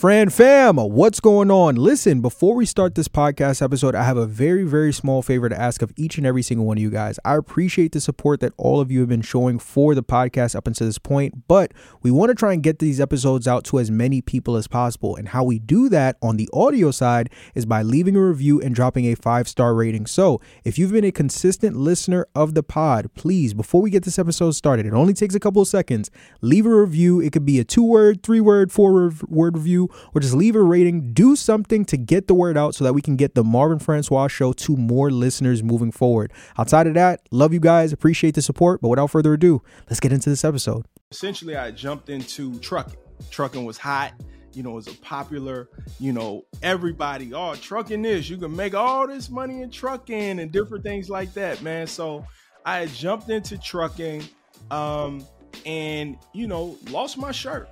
Fran fam, what's going on? Listen, before we start this podcast episode, I have a very, very small favor to ask of each and every single one of you guys. I appreciate the support that all of you have been showing for the podcast up until this point, but we want to try and get these episodes out to as many people as possible. And how we do that on the audio side is by leaving a review and dropping a five star rating. So if you've been a consistent listener of the pod, please, before we get this episode started, it only takes a couple of seconds, leave a review. It could be a two word, three word, four word review or just leave a rating. Do something to get the word out so that we can get the Marvin Francois show to more listeners moving forward. Outside of that, love you guys, appreciate the support. But without further ado, let's get into this episode. Essentially, I jumped into trucking. Trucking was hot you know, it was a popular, you know, everybody, oh, trucking this, you can make all this money in trucking and different things like that, man. So I jumped into trucking um and you know, lost my shirt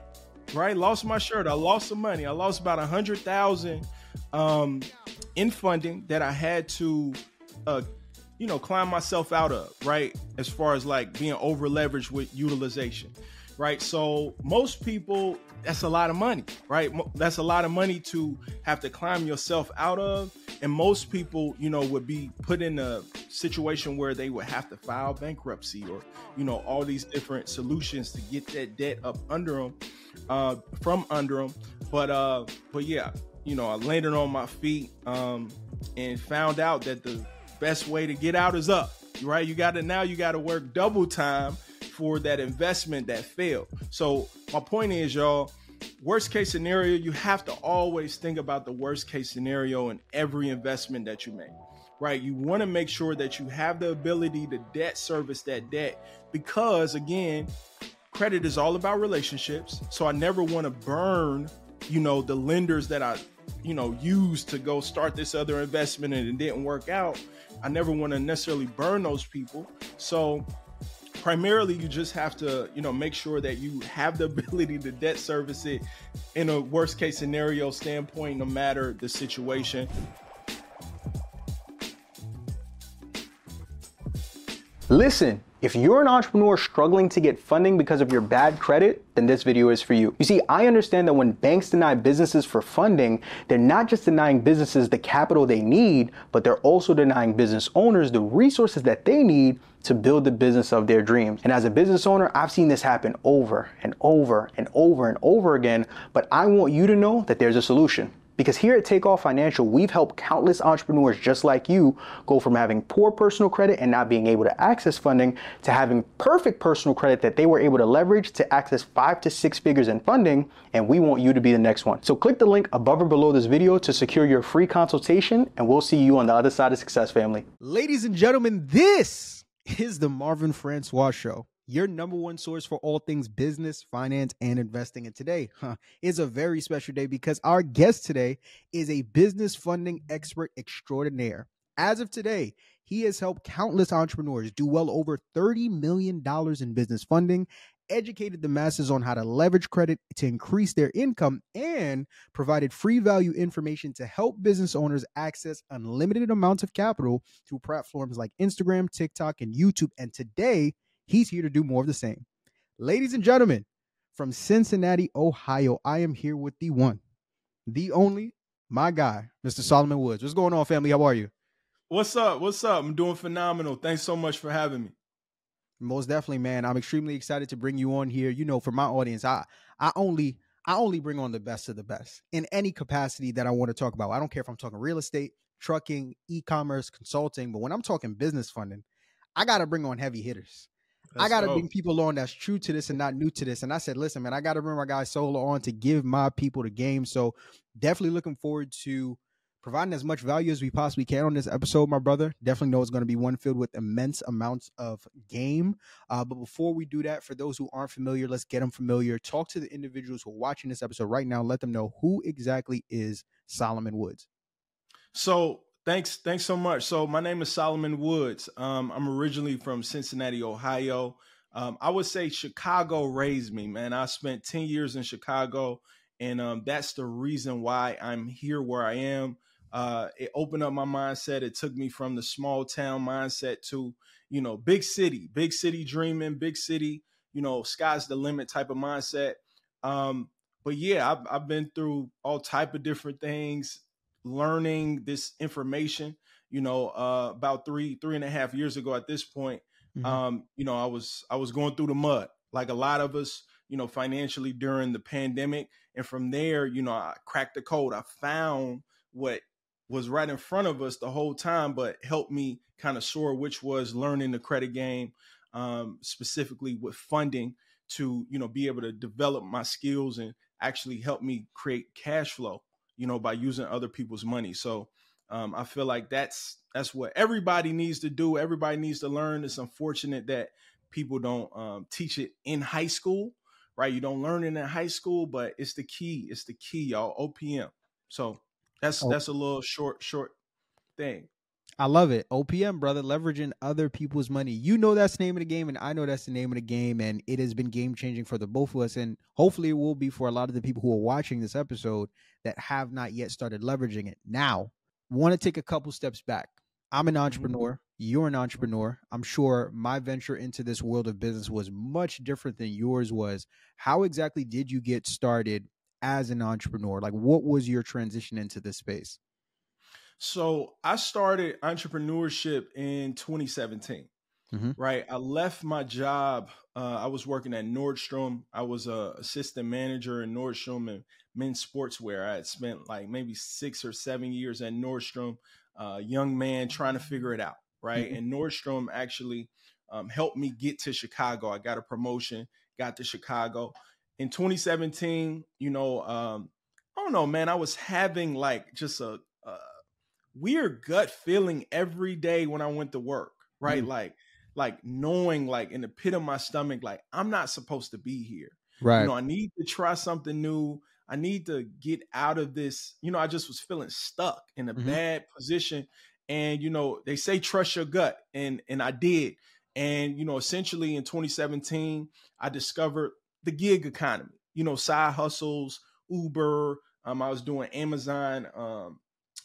right? Lost my shirt. I lost some money. I lost about a hundred thousand um, in funding that I had to, uh, you know, climb myself out of, right? As far as like being over leveraged with utilization, right? So most people, that's a lot of money, right? That's a lot of money to have to climb yourself out of. And most people, you know, would be put in a situation where they would have to file bankruptcy or, you know, all these different solutions to get that debt up under them uh, from under them. But uh, but yeah, you know, I landed on my feet um, and found out that the best way to get out is up. Right? You got to now. You got to work double time for that investment that failed. So my point is, y'all. Worst case scenario, you have to always think about the worst case scenario in every investment that you make right? You want to make sure that you have the ability to debt service that debt because, again, credit is all about relationships. So I never want to burn, you know, the lenders that I, you know, used to go start this other investment and it didn't work out. I never want to necessarily burn those people. So primarily you just have to, you know, make sure that you have the ability to debt service it in a worst case scenario standpoint, no matter the situation. Listen, if you're an entrepreneur struggling to get funding because of your bad credit, then this video is for you. You see, I understand that when banks deny businesses for funding, they're not just denying businesses the capital they need, but they're also denying business owners the resources that they need to build the business of their dreams. And as a business owner, I've seen this happen over and over and over and over again, but I want you to know that there's a solution. Because here at Takeoff Financial, we've helped countless entrepreneurs just like you go from having poor personal credit and not being able to access funding to having perfect personal credit that they were able to leverage to access five to six figures in funding. And we want you to be the next one. So click the link above or below this video to secure your free consultation, and we'll see you on the other side of success, family. Ladies and gentlemen, this is the Marvin Francois Show your number one source for all things business, finance, and investing. And today huh, is a very special day because our guest today is a business funding expert extraordinaire. As of today, he has helped countless entrepreneurs do well over $30 million in business funding, educated the masses on how to leverage credit to increase their income, and provided free value information to help business owners access unlimited amounts of capital through platforms like Instagram, TikTok, and YouTube. And today, He's here to do more of the same. Ladies and gentlemen, from Cincinnati, Ohio, I am here with the one, the only, my guy, Mr. Solomon Woods. What's going on, family? How are you? What's up? What's up? I'm doing phenomenal. Thanks so much for having me. Most definitely, man. I'm extremely excited to bring you on here. You know, for my audience, I I only I only bring on the best of the best in any capacity that I want to talk about. I don't care if I'm talking real estate, trucking, e-commerce, consulting, but when I'm talking business funding, I got to bring on heavy hitters. I got to bring people on that's true to this and not new to this. And I said, listen, man, I got to bring my guy Solo on to give my people the game. So definitely looking forward to providing as much value as we possibly can on this episode, my brother. Definitely know it's going to be one filled with immense amounts of game. Uh, but before we do that, for those who aren't familiar, let's get them familiar. Talk to the individuals who are watching this episode right now. Let them know who exactly is Solomon Woods. So Thanks, thanks so much. So my name is Solomon Woods. Um, I'm originally from Cincinnati, Ohio. Um, I would say Chicago raised me, man. I spent 10 years in Chicago, and um, that's the reason why I'm here where I am. Uh, it opened up my mindset. It took me from the small town mindset to, you know, big city, big city dreaming, big city, you know, sky's the limit type of mindset. Um, but yeah, I've, I've been through all type of different things, learning this information. You know, uh, about three three and a half years ago at this point, mm-hmm. um, you know, I was I was going through the mud like a lot of us, you know, financially during the pandemic, and from there, you know, I cracked the code. I found what was right in front of us the whole time, but helped me kind of soar, which was learning the credit game, um, specifically with funding to you know be able to develop my skills and actually help me create cash flow you know by using other people's money. So um, i feel like that's that's what everybody needs to do. Everybody needs to learn. It's unfortunate that people don't um, teach it in high school right? You don't learn it in high school but it's the key. It's the key y'all. Opm so that's oh. that's a little short short thing I love it. OPM, brother, leveraging other people's money. You know that's the name of the game, and I know that's the name of the game, and it has been game changing for the both of us, and hopefully it will be for a lot of the people who are watching this episode that have not yet started leveraging it. Now, want to take a couple steps back. I'm an mm-hmm. entrepreneur. You're an entrepreneur. I'm sure my venture into this world of business was much different than yours was. How exactly did you get started as an entrepreneur? Like, what was your transition into this space? So I started entrepreneurship in 2017. Mm-hmm. Right. I left my job. Uh, I was working at Nordstrom. I was a assistant manager in Nordstrom and men's sportswear. I had spent like maybe six or seven years at Nordstrom, uh, young man trying to figure it out. Right. Mm-hmm. And Nordstrom actually um, helped me get to Chicago. I got a promotion, got to Chicago. In 2017, you know, um, I don't know, man, I was having like just a, a weird gut feeling every day when I went to work, right? Mm. Like, like knowing like in the pit of my stomach, like I'm not supposed to be here. Right. You know, I need to try something new. I need to get out of this. You know, I just was feeling stuck in a mm-hmm. bad position. And, you know, they say trust your gut. And and I did. And, you know, essentially in 2017, I discovered the gig economy, you know, side hustles, Uber. Um, I was doing Amazon um,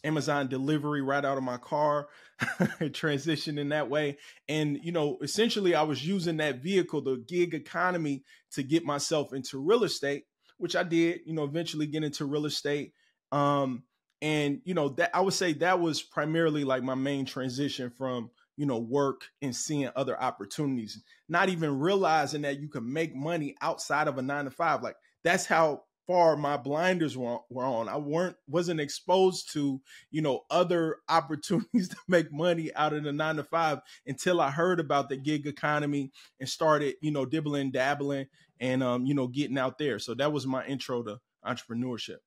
Amazon delivery right out of my car, transition in that way. And, you know, essentially I was using that vehicle, the gig economy, to get myself into real estate, which I did, you know, eventually get into real estate. Um, and, you know, that I would say that was primarily like my main transition from, you know, work and seeing other opportunities, not even realizing that you can make money outside of a nine to five. Like that's how far my blinders were, were on. I weren't wasn't exposed to you know other opportunities to make money out of the nine to five until I heard about the gig economy and started you know dibbling dabbling and um you know getting out there. So that was my intro to entrepreneurship.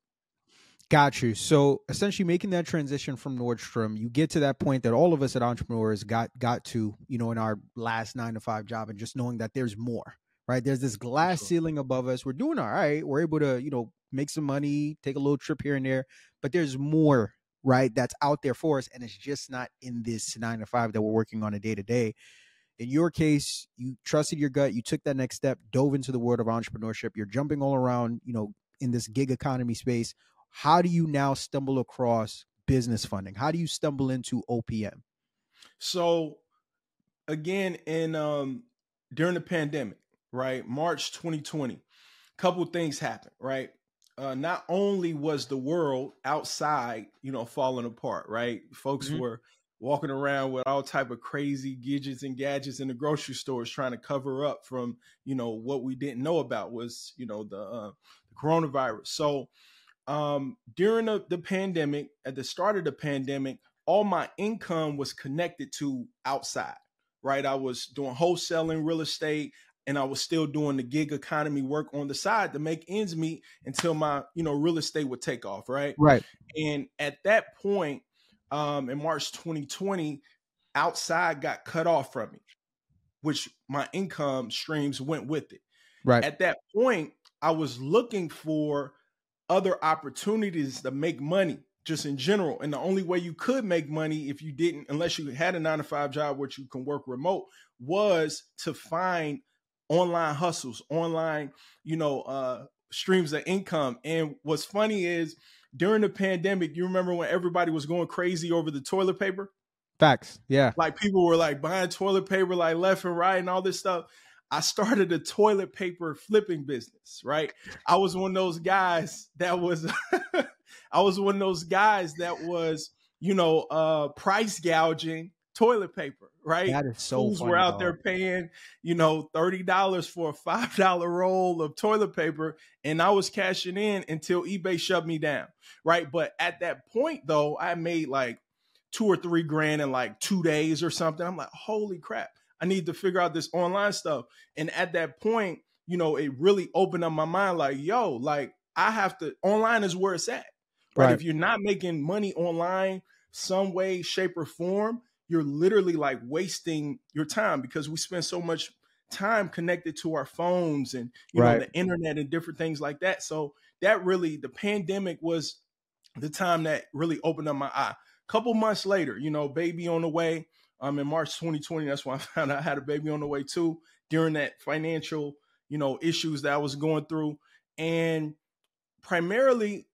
Got you. So essentially making that transition from Nordstrom, you get to that point that all of us at entrepreneurs got got to, you know, in our last nine to five job and just knowing that there's more right? There's this glass sure. ceiling above us. We're doing all right. We're able to, you know, make some money, take a little trip here and there, but there's more, right? That's out there for us. And it's just not in this nine to five that we're working on a day to day. In your case, you trusted your gut, you took that next step, dove into the world of entrepreneurship. You're jumping all around, you know, in this gig economy space. How do you now stumble across business funding? How do you stumble into OPM? So again, in um during the pandemic, right? March 2020. Couple things happened, right? Uh, not only was the world outside, you know, falling apart, right? Folks mm-hmm. were walking around with all type of crazy gadgets and gadgets in the grocery stores trying to cover up from, you know, what we didn't know about was, you know, the, uh, the coronavirus. So um, during the, the pandemic, at the start of the pandemic, all my income was connected to outside, right? I was doing wholesaling real estate and I was still doing the gig economy work on the side to make ends meet until my, you know, real estate would take off, right? Right. And at that point, um, in March 2020, outside got cut off from me, which my income streams went with it. Right. At that point, I was looking for other opportunities to make money just in general. And the only way you could make money if you didn't, unless you had a nine to five job which you can work remote, was to find online hustles, online, you know, uh, streams of income. And what's funny is during the pandemic, you remember when everybody was going crazy over the toilet paper? Facts. Yeah. Like people were like buying toilet paper like left and right and all this stuff. I started a toilet paper flipping business, right? I was one of those guys that was I was one of those guys that was, you know, uh price gouging toilet paper, right? That is so Fools funny, were out dog. there paying, you know, $30 for a $5 roll of toilet paper and I was cashing in until eBay shut me down, right? But at that point though, I made like 2 or 3 grand in like 2 days or something. I'm like, "Holy crap. I need to figure out this online stuff." And at that point, you know, it really opened up my mind like, "Yo, like I have to online is where it's at." Right? Right. If you're not making money online some way, shape or form, you're literally like wasting your time because we spend so much time connected to our phones and you Right. know the internet and different things like that. So that really the pandemic was the time that really opened up my eye. couple months later, you know, baby on the way. Um, in March 2020, that's when I found out I had a baby on the way too. During that financial, you know, issues that I was going through, and primarily,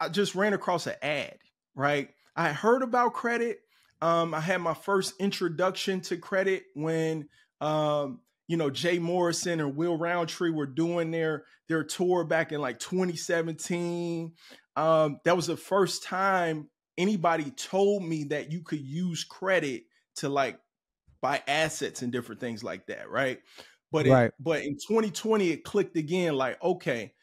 I just ran across an ad. Right, I heard about credit. Um, I had my first introduction to credit when um, you know Jay Morrison and Will Roundtree were doing their their tour back in like 2017. Um, that was the first time anybody told me that you could use credit to like buy assets and different things like that, right? But Right. it, but in 2020 it clicked again like okay,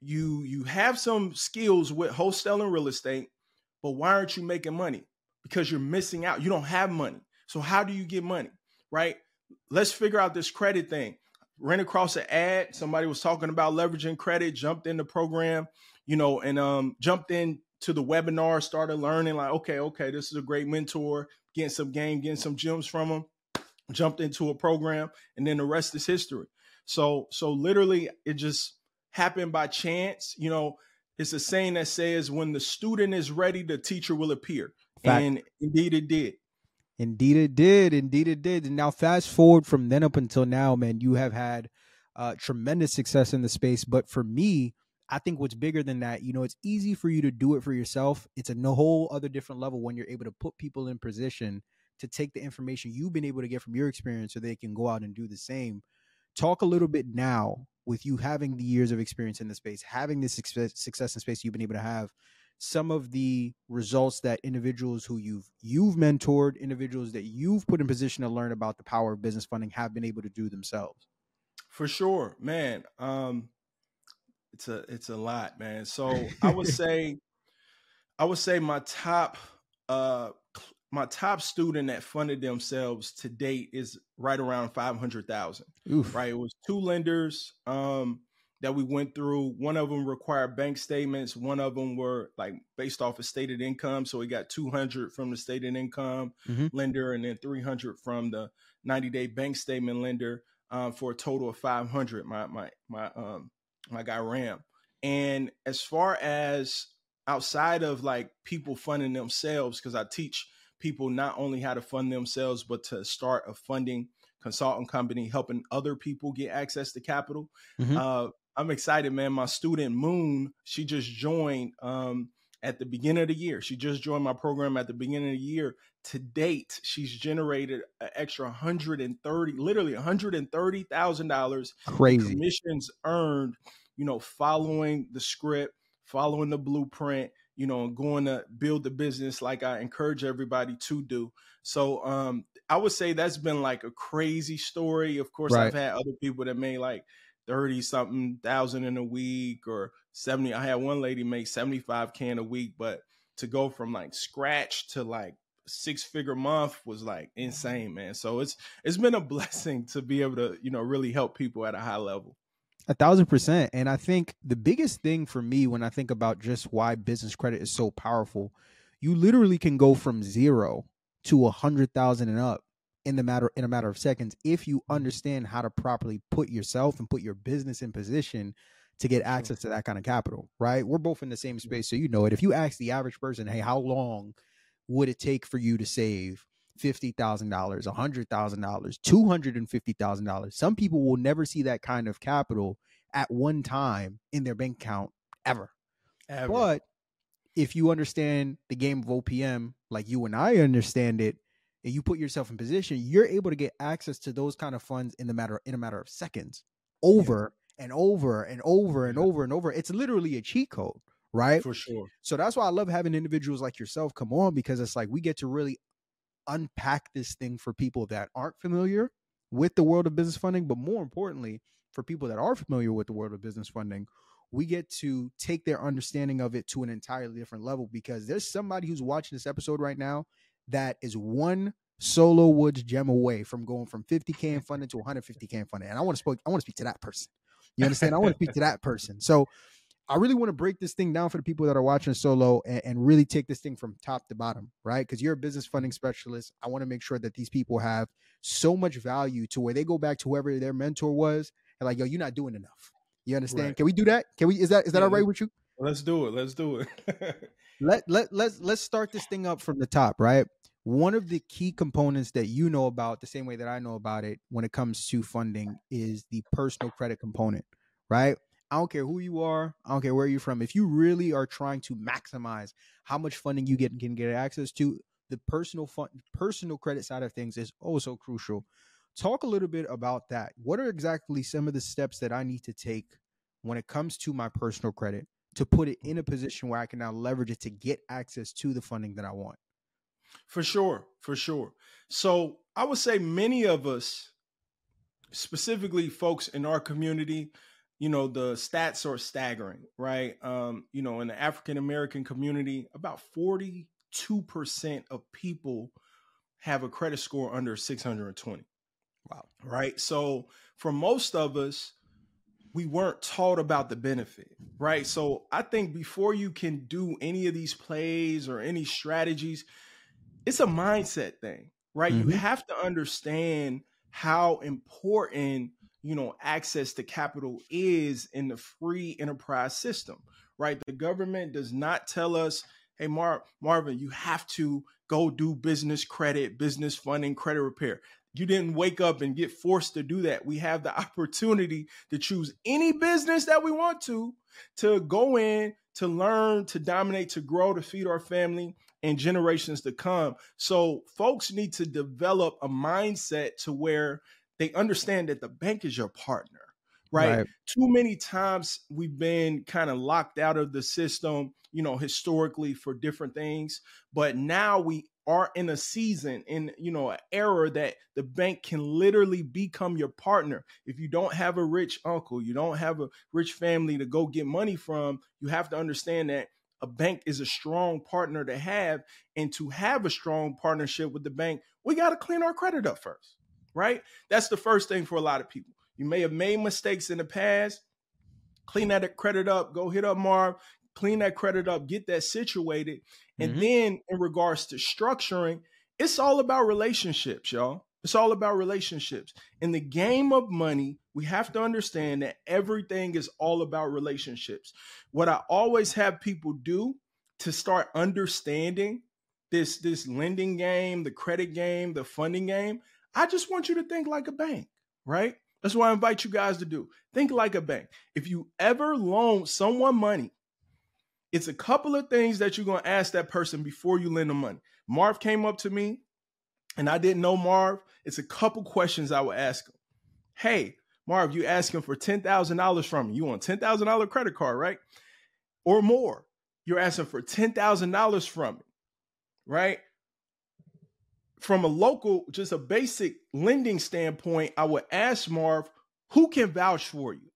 you you have some skills with wholesaling real estate, but why aren't you making money? Because you're missing out. You don't have money. So how do you get money? Right? Let's figure out this credit thing. Ran across an ad. Somebody was talking about leveraging credit, jumped in the program, you know, and um jumped in to the webinar, started learning, like, okay, okay, this is a great mentor, getting some game, getting some gems from him, jumped into a program, and then the rest is history. So, so literally it just happened by chance. You know, it's a saying that says when the student is ready, the teacher will appear. Fact. And indeed it did. Indeed, it did. Indeed, it did. And now, fast forward from then up until now, man, you have had uh, tremendous success in the space. But for me, I think what's bigger than that, you know, it's easy for you to do it for yourself. It's a whole other different level when you're able to put people in position to take the information you've been able to get from your experience so they can go out and do the same. Talk a little bit now with you having the years of experience in the space, having this success, success in space you've been able to have some of the results that individuals who you've you've mentored, individuals that you've put in position to learn about the power of business funding have been able to do themselves. For sure, man. Um, it's a it's a lot, man. So I would say, I would say my top uh my top student that funded themselves to date is right around five hundred thousand. Oof. Right, it was two lenders um that we went through. One of them required bank statements. One of them were like based off of stated income. So we got two hundred from the stated income Mhm. lender, and then three hundred from the ninety day bank statement lender um, for a total of 500 my my my um my guy ram and as far as outside of like people funding themselves because i teach people not only how to fund themselves but to start a funding consultant company helping other people get access to capital Mhm. uh i'm excited man my student moon she just joined um at the beginning of the year she just joined my program at the beginning of the year to date, she's generated an extra 130, literally $130,000 Crazy. commissions earned, you know, following the script, following the blueprint, you know, and going to build the business like I encourage everybody to do. So um I would say that's been like a crazy story. Of course, Right. I've had other people that may like 30 something thousand in a week or 70. I had one lady make 75 can a week, but to go from like scratch to like six figure month was like insane, man. So it's it's been a blessing to be able to, you know, really help people at a high level. A thousand percent. And I think the biggest thing for me when I think about just why business credit is so powerful, you literally can go from zero to a hundred thousand and up in the matter in a matter of seconds if you understand how to properly put yourself and put your business in position to get access to that kind of capital. Right? We're both in the same space, so you know it. If you ask the average person, hey, how long would it take for you to save fifty thousand dollars, a hundred thousand dollars, two hundred and fifty thousand dollars? Some people will never see that kind of capital at one time in their bank account ever. Ever. But if you understand the game of OPM like you and I understand it, and you put yourself in position, you're able to get access to those kind of funds in the matter in a matter of seconds, over yeah. and over and over and yeah. over and over. It's literally a cheat code, right? For sure. So that's why I love having individuals like yourself come on because it's like we get to really unpack this thing for people that aren't familiar with the world of business funding, but more importantly, for people that are familiar with the world of business funding, we get to take their understanding of it to an entirely different level because there's somebody who's watching this episode right now that is one solo woods gem away from going from 50k in funding to 150k in funding and i want to speak i want to speak to that person you understand i want to speak to that person so i really want to break this thing down for the people that are watching solo and, and really take this thing from top to bottom right because you're a business funding specialist i want to make sure that these people have so much value to where they go back to whoever their mentor was and like yo you're not doing enough you understand? Right. Can we do that? Can we? Is that is that yeah, all right with you? Let's do it. Let's do it. let let let's let's start this thing up from the top, right? One of the key components that you know about, the same way that I know about it, when it comes to funding, is the personal credit component, right? I don't care who you are. I don't care where you're from. If you really are trying to maximize how much funding you get can get access to, the personal fund, personal credit side of things is oh also crucial. Talk a little bit about that. What are exactly some of the steps that I need to take when it comes to my personal credit to put it in a position where I can now leverage it to get access to the funding that I want? For sure, for sure. So I would say many of us, specifically folks in our community, you know, the stats are staggering, right? Um, you know, in the African American community, about 42% of people have a credit score under 620. Wow. Right. So for most of us, we weren't taught about the benefit, right? So I think before you can do any of these plays or any strategies, it's a mindset thing, right? Mm-hmm. You have to understand how important, you know, access to capital is in the free enterprise system, right? The government does not tell us, hey, Mar- Marvin, you have to go do business credit, business funding, credit repair you didn't wake up and get forced to do that. We have the opportunity to choose any business that we want to, to go in, to learn, to dominate, to grow, to feed our family and generations to come. So, folks need to develop a mindset to where they understand that the bank is your partner, right? right. Too many times we've been kind of locked out of the system, you know, historically for different things, but now we are in a season in you know an era that the bank can literally become your partner if you don't have a rich uncle you don't have a rich family to go get money from you have to understand that a bank is a strong partner to have and to have a strong partnership with the bank we got to clean our credit up first right that's the first thing for a lot of people you may have made mistakes in the past clean that credit up go hit up marv clean that credit up, get that situated. And mm-hmm. then in regards to structuring, it's all about relationships, y'all. It's all about relationships. In the game of money, we have to understand that everything is all about relationships. What I always have people do to start understanding this this lending game, the credit game, the funding game, I just want you to think like a bank, right? That's what I invite you guys to do. Think like a bank. If you ever loan someone money it's a couple of things that you're going to ask that person before you lend them money. Marv came up to me and I didn't know Marv. It's a couple questions I would ask him. Hey, Marv, you asking for $10,000 from me. You want $10,000 credit card, right? Or more. You're asking for $10,000 from me, right? From a local, just a basic lending standpoint, I would ask Marv, who can vouch for you?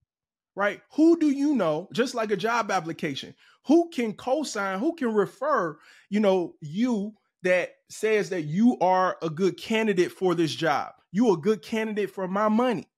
right? Who do you know, just like a job application, who can co-sign, who can refer, you know, you that says that you are a good candidate for this job. You a good candidate for my money.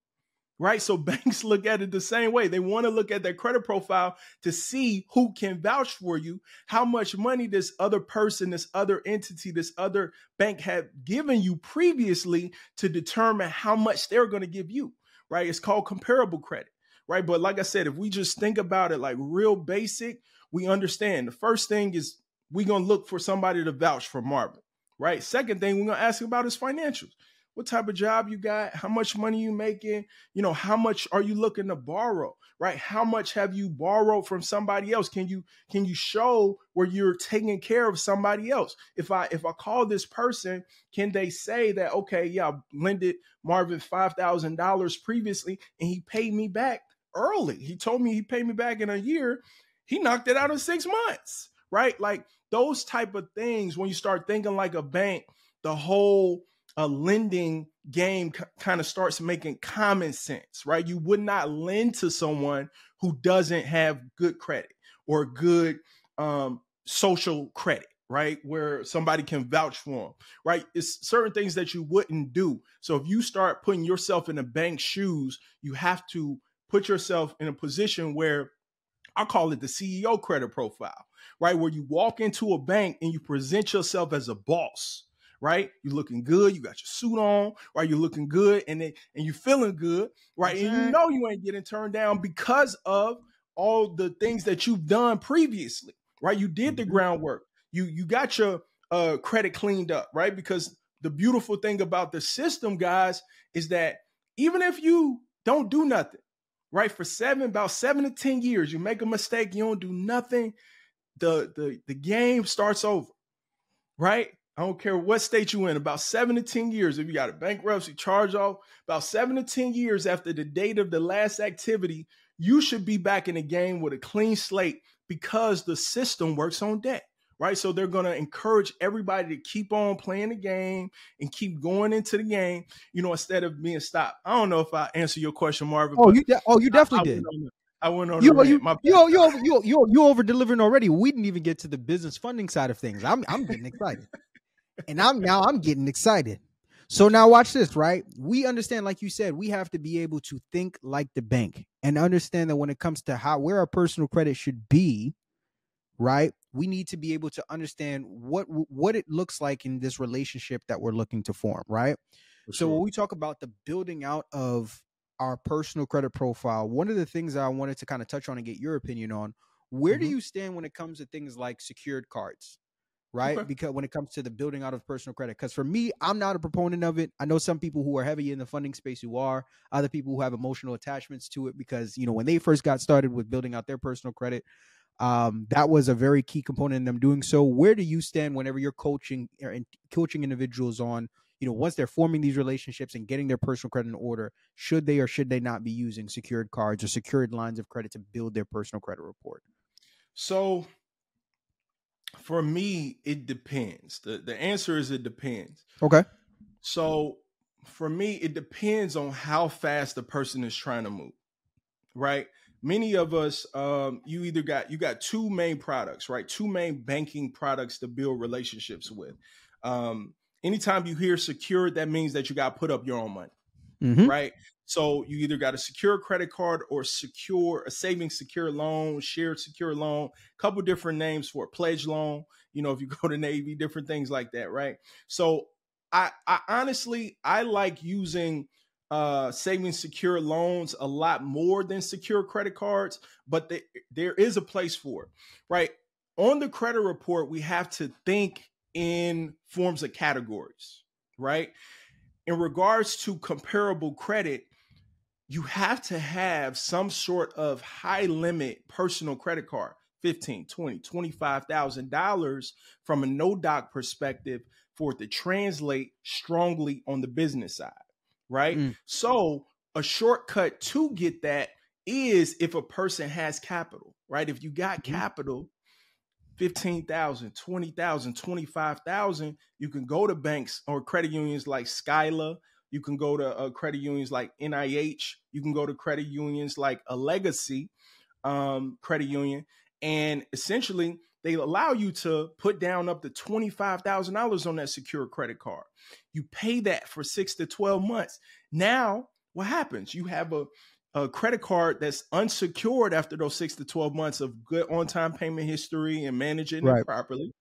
Right? So banks look at it the same way. They want to look at their credit profile to see who can vouch for you, how much money this other person, this other entity, this other bank have given you previously to determine how much they're going to give you. Right? It's called comparable credit right? But like I said, if we just think about it like real basic, we understand. The first thing is we're gonna look for somebody to vouch for Marvin, right? Second thing we're gonna ask about his financials. what type of job you got, how much money you making, you know, how much are you looking to borrow, right? How much have you borrowed from somebody else? Can you can you show where you're taking care of somebody else? If I if I call this person, can they say that okay, yeah, I lended Marvin five thousand dollars previously and he paid me back early. He told me he paid me back in a year. He knocked it out in six months, right? Like those type of things when you start thinking like a bank the whole uh, lending game c- kind of starts making common sense right? You would not lend to someone who doesn't have good credit or good um, social credit right? Where somebody can vouch for them right? It's certain things that you wouldn't do. So if you start putting yourself in a bank's shoes you have to put yourself in a position where I call it the CEO credit profile, right? Where you walk into a bank and you present yourself as a boss, right? You're looking good, you got your suit on, right? You're looking good and and you feeling good, right? And you know you ain't getting turned down because of all the things that you've done previously, right? You did the mm-hmm. groundwork. You you got your uh credit cleaned up, right? Because the beautiful thing about the system, guys, is that even if you don't do nothing, right? For seven, about seven to 10 years, you make a mistake, you don't do nothing, the, the, the game starts over, right? I don't care what state you in, about seven to 10 years, if you got a bankruptcy charge off, about seven to 10 years after the date of the last activity, you should be back in the game with a clean slate because the system works on debt right? So they're going to encourage everybody to keep on playing the game and keep going into the game, you know, instead of being stopped. I don't know if I answer your question, Marvin. Oh, you de- oh you definitely I, I did. I went on. You oh, you, you, you, you, you, you over delivering already. We didn't even get to the business funding side of things. I'm I'm getting excited, and I'm now I'm getting excited. So now watch this, right? We understand, like you said, we have to be able to think like the bank and understand that when it comes to how where our personal credit should be, right? We need to be able to understand what what it looks like in this relationship that we're looking to form, right? So when we talk about the building out of our personal credit profile, one of the things that I wanted to kind of touch on and get your opinion on, where mm-hmm. do you stand when it comes to things like secured cards? Right? Okay. Because when it comes to the building out of personal credit, because for me, I'm not a proponent of it. I know some people who are heavy in the funding space who are, other people who have emotional attachments to it because, you know, when they first got started with building out their personal credit, um, that was a very key component in them doing so. Where do you stand whenever you're coaching er, and coaching individuals on, you know, once they're forming these relationships and getting their personal credit in order, should they or should they not be using secured cards or secured lines of credit to build their personal credit report? So for me, it depends. The the answer is it depends. Okay. So for me, it depends on how fast the person is trying to move. Right many of us um, you either got you got two main products right? Two main banking products to build relationships with. Um, anytime you hear secured that means that you got to put up your own money mm-hmm. right? So you either got a secure credit card or secure a savings secure loan shared secure loan a couple different names for a pledge loan you know if you go to navy different things like that right? So i i honestly i like using uh, saving secure loans a lot more than secure credit cards, but there is a place for it, right? On the credit report, we have to think in forms of categories, right? In regards to comparable credit, you have to have some sort of high limit personal credit card 15 20 25000 dollars from a no doc perspective for it to translate strongly on the business side right? Mm. So a shortcut to get that is if a person has capital, right? If you got mm-hmm. capital, 15,000, 20,000, 25,000, you can go to banks or credit unions like Skyla. You can go to uh, credit unions like NIH. You can go to credit unions like a legacy um, credit union. And essentially, they allow you to put down up to $25,000 on that secure credit card. You pay that for six to 12 months. Now, what happens? You have a, a credit card that's unsecured after those six to 12 months of good on time payment history and managing right. it properly.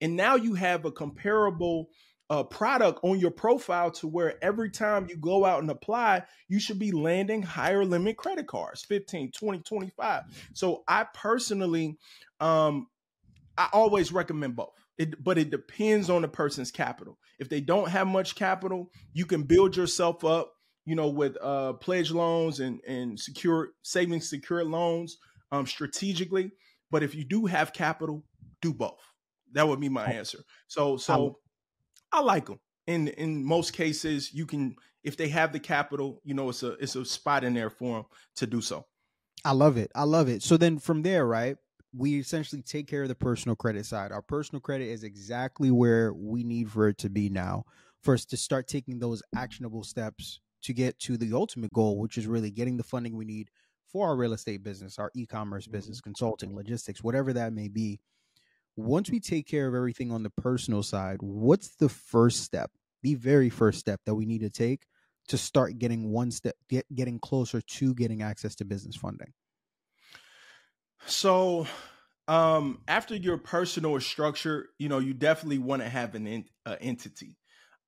And now you have a comparable uh, product on your profile to where every time you go out and apply, you should be landing higher limit credit cards 15, 20, 25. So I personally um, I always recommend both. It, but it depends on the person's capital. If they don't have much capital, you can build yourself up, you know, with uh, pledge loans and and secure savings, secure loans, um, strategically. But if you do have capital, do both. That would be my answer. So so I like them. In in most cases, you can if they have the capital, you know, it's a it's a spot in there for them to do so. I love it. I love it. So then from there, right? We essentially take care of the personal credit side. Our personal credit is exactly where we need for it to be now for us to start taking those actionable steps to get to the ultimate goal, which is really getting the funding we need for our real estate business, our e-commerce business, mm-hmm. consulting, logistics, whatever that may be. Once we take care of everything on the personal side, what's the first step? The very first step that we need to take to start getting one step get getting closer to getting access to business funding? So, um, after your personal structure, you know, you definitely want to have an in, uh, entity.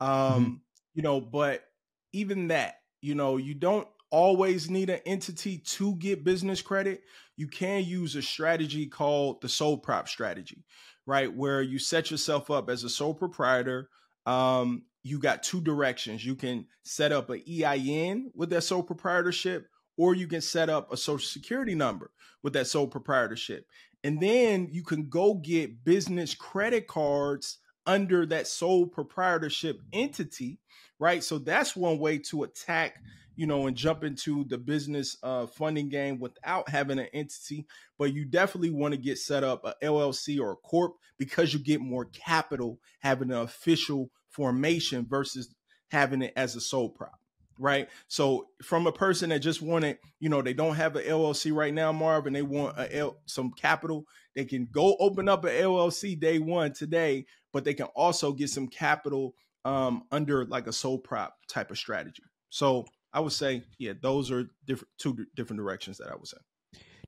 Um, mm-hmm. you know, but even that, you know, you don't always need an entity to get business credit. You can use a strategy called the sole prop strategy, right? Where you set yourself up as a sole proprietor. Um, you got two directions. You can set up an EIN with that sole proprietorship, or you can set up a social security number with that sole proprietorship. And then you can go get business credit cards under that sole proprietorship entity, right? So that's one way to attack, you know, and jump into the business uh, funding game without having an entity. But you definitely want to get set up a LLC or a corp because you get more capital having an official formation versus having it as a sole prop right? So from a person that just wanted, you know, they don't have an LLC right now, Marv, and they want a L, some capital, they can go open up an LLC day one today, but they can also get some capital um, under like a sole prop type of strategy. So I would say, yeah, those are different two different directions that I would say.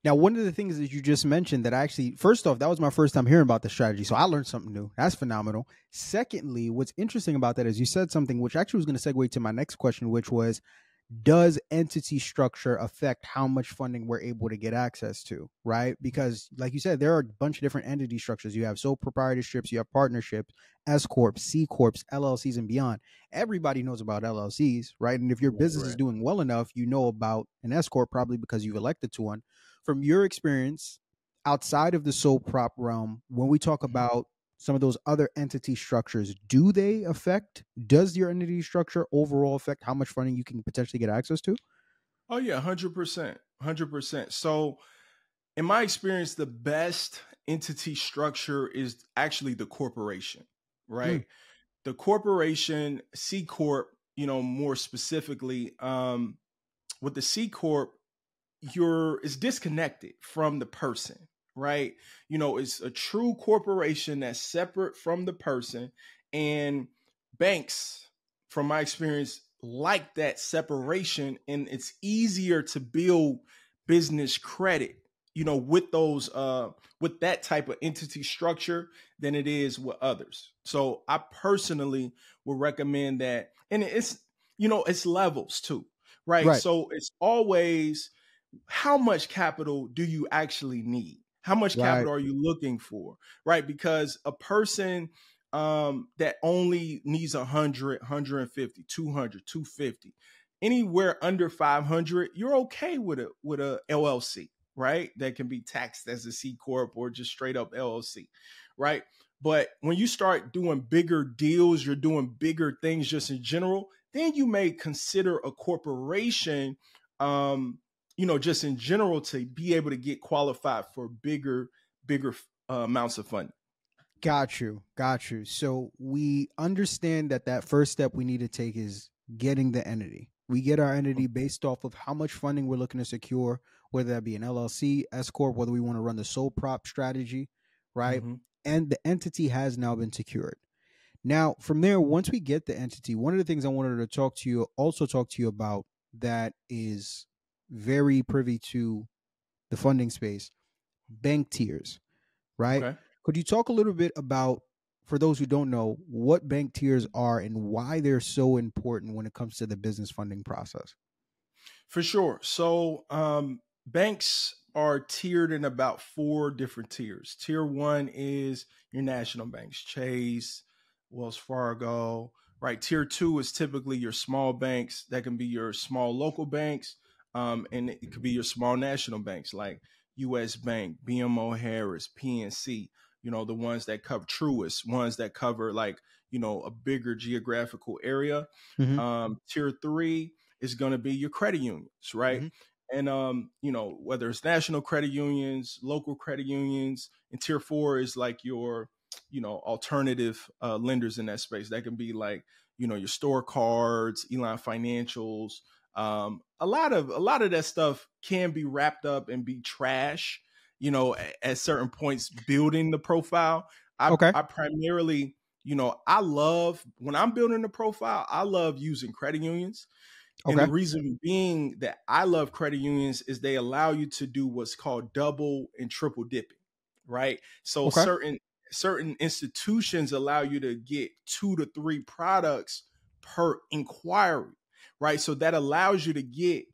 Now, one of the things that you just mentioned that I actually, first off, that was my first time hearing about the strategy. So I learned something new. That's phenomenal. Secondly, what's interesting about that is you said something which actually was going to segue to my next question, which was does entity structure affect how much funding we're able to get access to, right? Because, like you said, there are a bunch of different entity structures. You have sole proprietorships, you have partnerships, S corps, C corps, LLCs, and beyond. Everybody knows about LLCs, right? And if your business right. is doing well enough, you know about an S corp probably because you've elected to one from your experience outside of the sole prop realm, when we talk mm-hmm. about some of those other entity structures, do they affect, does your entity structure overall affect how much funding you can potentially get access to? Oh, yeah, 100%. 100%. So, in my experience, the best entity structure is actually the corporation, right? Mm. The corporation, C Corp, you know, more specifically, um, with the C Corp, you're is disconnected from the person right? You know it's a true corporation that's separate from the person and banks from my experience like that separation and it's easier to build business credit you know with those uh with that type of entity structure than it is with others. So i personally would recommend that and it's you know it's levels too right, right. so it's always how much capital do you actually need? How much right. capital are you looking for? Right? Because a person um, that only needs 100, 150, 200, 250, anywhere under 500, you're okay with a with a LLC, right? That can be taxed as a C corp or just straight up LLC, right? But when you start doing bigger deals, you're doing bigger things just in general, then you may consider a corporation um, you know, just in general to be able to get qualified for bigger, bigger uh, amounts of funding. Got you. Got you. So we understand that that first step we need to take is getting the entity. We get our entity based off of how much funding we're looking to secure, whether that be an LLC, S corp, whether we want to run the sole prop strategy, right? Mm-hmm. And the entity has now been secured. Now, from there, once we get the entity, one of the things I wanted to talk to you, also talk to you about, that is very privy to the funding space, bank tiers, right? Okay. Could you talk a little bit about, for those who don't know, what bank tiers are and why they're so important when it comes to the business funding process? For sure. So, um, banks are tiered in about four different tiers. Tier one is your national banks, Chase, Wells Fargo, right? Tier two is typically your small banks. That can be your small local banks, um, and it could be your small national banks like U.S. Bank, BMO Harris, PNC. You know, the ones that cover Truist, ones that cover like you know a bigger geographical area. Mm-hmm. Um, tier three is going to be your credit unions, right? Mm-hmm. And um, you know whether it's national credit unions, local credit unions, and tier four is like your you know alternative uh, lenders in that space. That can be like you know your store cards, Elan Financials. Um, a lot of a lot of that stuff can be wrapped up and be trash. You know, at, at certain points, building the profile. I, okay. I primarily, you know, I love when I'm building the profile. I love using credit unions. Okay. And the reason being that I love credit unions is they allow you to do what's called double and triple dipping, right? So okay. certain certain institutions allow you to get two to three products per inquiry, right? So that allows you to get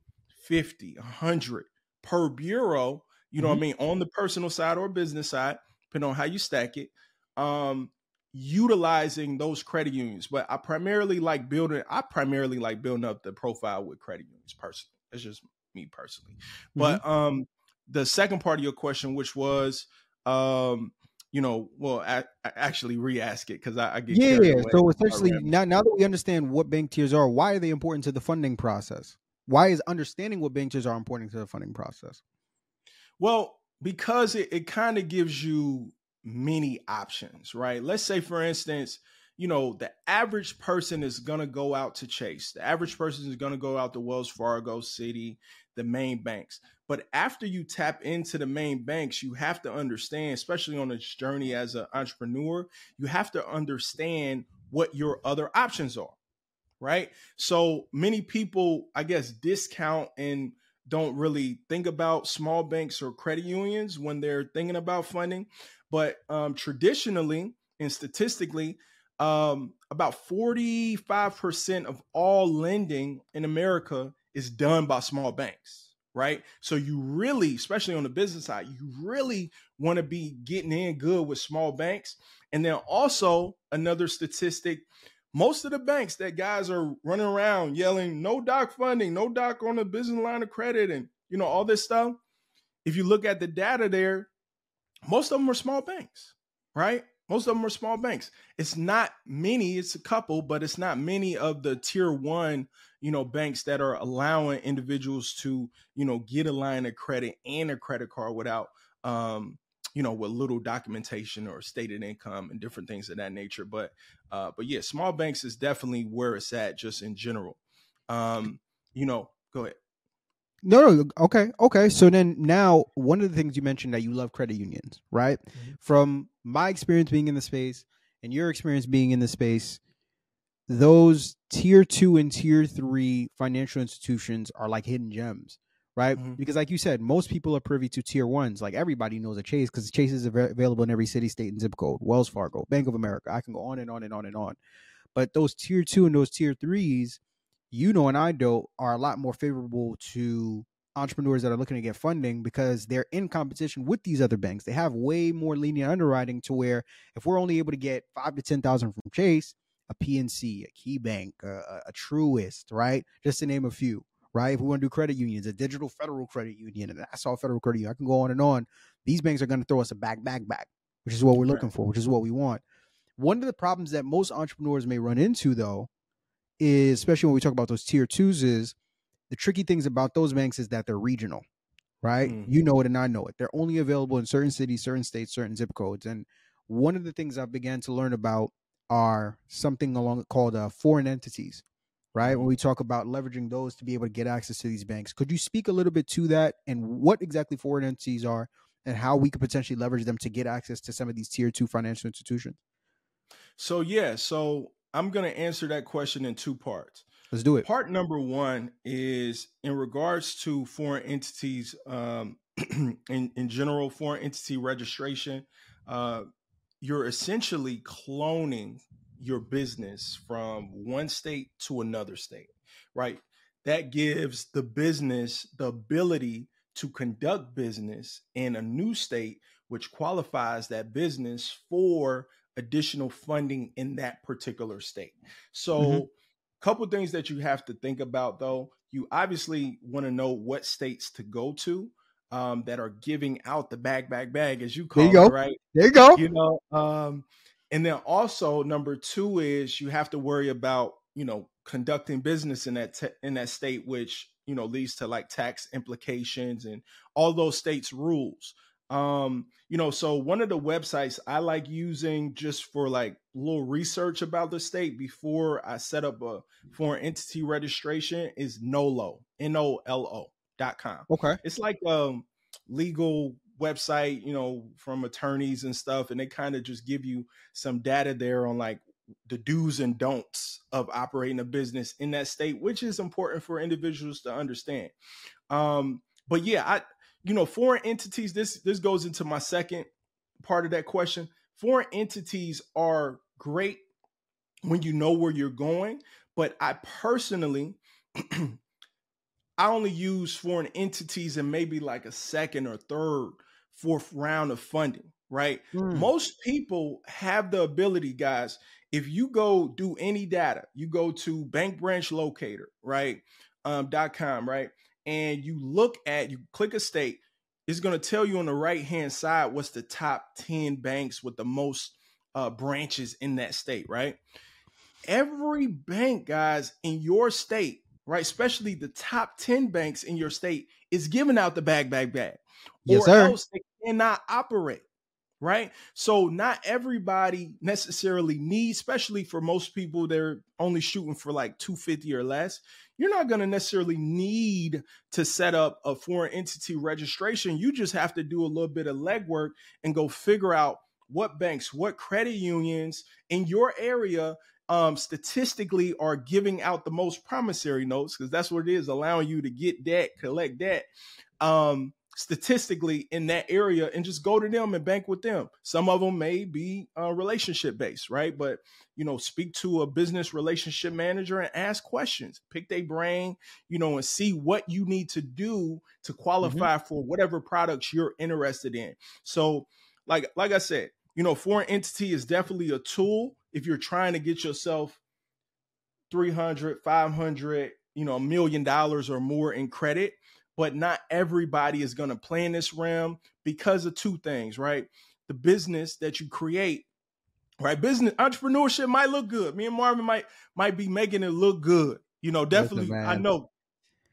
50, 100 per bureau, you know mm-hmm. what I mean, on the personal side or business side, depending on how you stack it. Um, utilizing those credit unions. But I primarily like building, I primarily like building up the profile with credit unions personally. That's just me personally. Mm-hmm. But um the second part of your question, which was um you know, well, I, I actually re-ask it because I, I, get yeah. yeah. So essentially, now now that we understand what bank tiers are, why are they important to the funding process? Why is understanding what bank tiers are important to the funding process? Well, because it, it kind of gives you many options, right? Let's say, for instance, you know, the average person is going to go out to Chase. The average person is going to go out to Wells Fargo, Citi, the main banks. But after you tap into the main banks, you have to understand, especially on this journey as an entrepreneur, you have to understand what your other options are, right? So many people, I guess, discount and don't really think about small banks or credit unions when they're thinking about funding. But um, traditionally and statistically, um, about 45% of all lending in America is done by small banks right? So you really, especially on the business side, you really want to be getting in good with small banks. And then also another statistic, most of the banks that guys are running around yelling, no doc funding, no doc on the business line of credit, and you know, all this stuff. If you look at the data there, most of them are small banks, right? Most of them are small banks. It's not many, it's a couple, but it's not many of the tier one, you know, banks that are allowing individuals to, you know, get a line of credit and a credit card without um, you know, with little documentation or stated income and different things of that nature. But uh, but yeah, small banks is definitely where it's at just in general. Um, you know, go ahead. No, no, okay, okay. So then now, one of the things you mentioned that you love credit unions, right? Mm-hmm. From my experience being in the space and your experience being in the space, those tier two and tier three financial institutions are like hidden gems, right? Mm-hmm. Because, like you said, most people are privy to tier ones. Like everybody knows a Chase because Chase is available in every city, state, and zip code. Wells Fargo, Bank of America. I can go on and on and on and on. But those tier two and those tier threes you know and I know are a lot more favorable to entrepreneurs that are looking to get funding because they're in competition with these other banks. They have way more lenient underwriting to where if we're only able to get five to ten thousand from Chase, a PNC, a Key Bank, a, a Truist, right? Just to name a few, right? If we want to do credit unions, a digital federal credit union, and I saw federal credit union, I can go on and on. These banks are going to throw us a back, back, back, which is what we're looking for, which is what we want. One of the problems that most entrepreneurs may run into, though, is especially when we talk about those tier twos is the tricky things about those banks is that they're regional right? Mm. you know it and i know it. They're only available in certain cities certain states certain zip codes and one of the things i began to learn about are something along called uh, foreign entities right? When we talk about leveraging those to be able to get access to these banks. Could you speak a little bit to that and what exactly foreign entities are and how we could potentially leverage them to get access to some of these tier two financial institutions? So yeah so I'm going to answer that question in two parts. Let's do it. Part number one is in regards to foreign entities, um, in, in general, foreign entity registration, uh, you're essentially cloning your business from one state to another state, right? That gives the business the ability to conduct business in a new state, which qualifies that business for additional funding in that particular state. So, mm-hmm. Couple things that you have to think about though. You obviously want to know what states to go to um, that are giving out the bag, bag, bag, as you call you it, go. right? There you go. You know, um, and then also number two is you have to worry about you know conducting business in that te- in that state, which you know leads to like tax implications and all those states' rules. Um, you know, so one of the websites I like using just for like little research about the state before I set up a foreign entity registration is NOLO, N O L O dot com. Okay. It's like um legal website, you know, from attorneys and stuff, and they kind of just give you some data there on like the do's and don'ts of operating a business in that state, which is important for individuals to understand. Um, but yeah, I you know, foreign entities, this this goes into my second part of that question. Foreign entities are great when you know where you're going, but I personally I only use foreign entities in maybe like a second or third, fourth round of funding, right? Mm. Most people have the ability, guys. If you go do any data, you go to bank branch locator, right? Um, dot com, right? And you look at, you click a state, it's going to tell you on the right hand side what's the top 10 banks with the most uh, branches in that state, right? Every bank, guys, in your state right? Especially the top 10 banks in your state is giving out the bag, bag, bag. Yes, or sir. else they cannot operate. Right. So not everybody necessarily needs, especially for most people, they're only shooting for like 250 or less. You're not going to necessarily need to set up a foreign entity registration. You just have to do a little bit of legwork and go figure out what banks, what credit unions in your area um, statistically are giving out the most promissory notes because that's what it is, allowing you to get debt, collect debt. Um, statistically in that area and just go to them and bank with them. Some of them may be uh, relationship based, right? But you know, speak to a business relationship manager and ask questions, pick their brain, you know, and see what you need to do to mm-hmm. qualify mm-hmm. for whatever products you're interested in. So, like like I said, you know, foreign entity is definitely a tool if you're trying to get yourself 300 500 you know a million dollars or more in credit but not everybody is going to play in this realm because of two things right? The business that you create right? Business entrepreneurship might look good. Me and marvin might might be making it look good. You know definitely Listen, i know.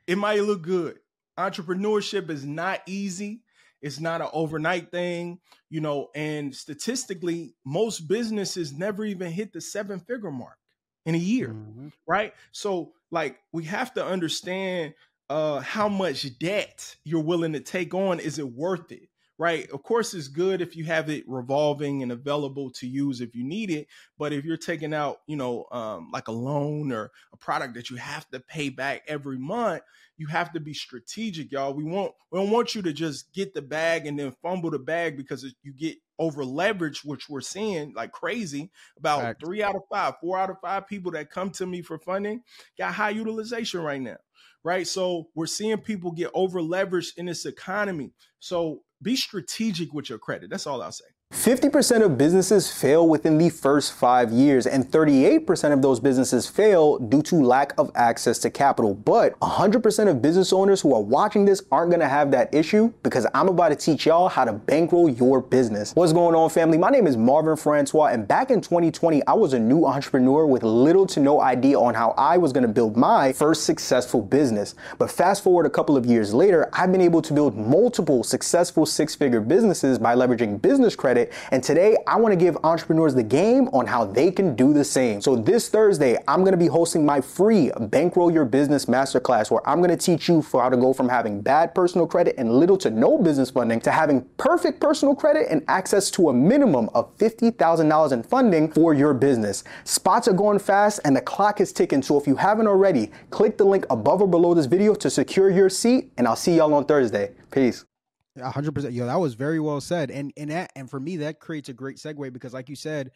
It might look good. Entrepreneurship is not easy. It's not an overnight thing, you know, and statistically, most businesses never even hit the seven figure mark in a year, mm-hmm. right? So, like, we have to understand uh, how much debt you're willing to take on. Is it worth it? right? Of course, it's good if you have it revolving and available to use if you need it. But if you're taking out, you know, um, like a loan or a product that you have to pay back every month, you have to be strategic, y'all. We want we don't want you to just get the bag and then fumble the bag because you get over leverage, which we're seeing like crazy. About Fact. three out of five, four out of five people that come to me for funding got high utilization right now right? So we're seeing people get over leveraged in this economy. So be strategic with your credit. That's all I'll say. 50% of businesses fail within the first five years, and 38% of those businesses fail due to lack of access to capital. But 100% of business owners who are watching this aren't gonna have that issue because I'm about to teach y'all how to bankroll your business. What's going on, family? My name is Marvin Francois, and back in 2020, I was a new entrepreneur with little to no idea on how I was gonna build my first successful business. But fast forward a couple of years later, I've been able to build multiple successful six figure businesses by leveraging business credit it. And today I want to give entrepreneurs the game on how they can do the same. So this Thursday, I'm going to be hosting my free Bankroll Your Business Masterclass where I'm going to teach you how to go from having bad personal credit and little to no business funding to having perfect personal credit and access to a minimum of $50,000 in funding for your business. Spots are going fast and the clock is ticking. So if you haven't already, click the link above or below this video to secure your seat and I'll see y'all on Thursday. Peace hundred percent. Yo, that was very well said. And and that and for me, that creates a great segue because, like you said,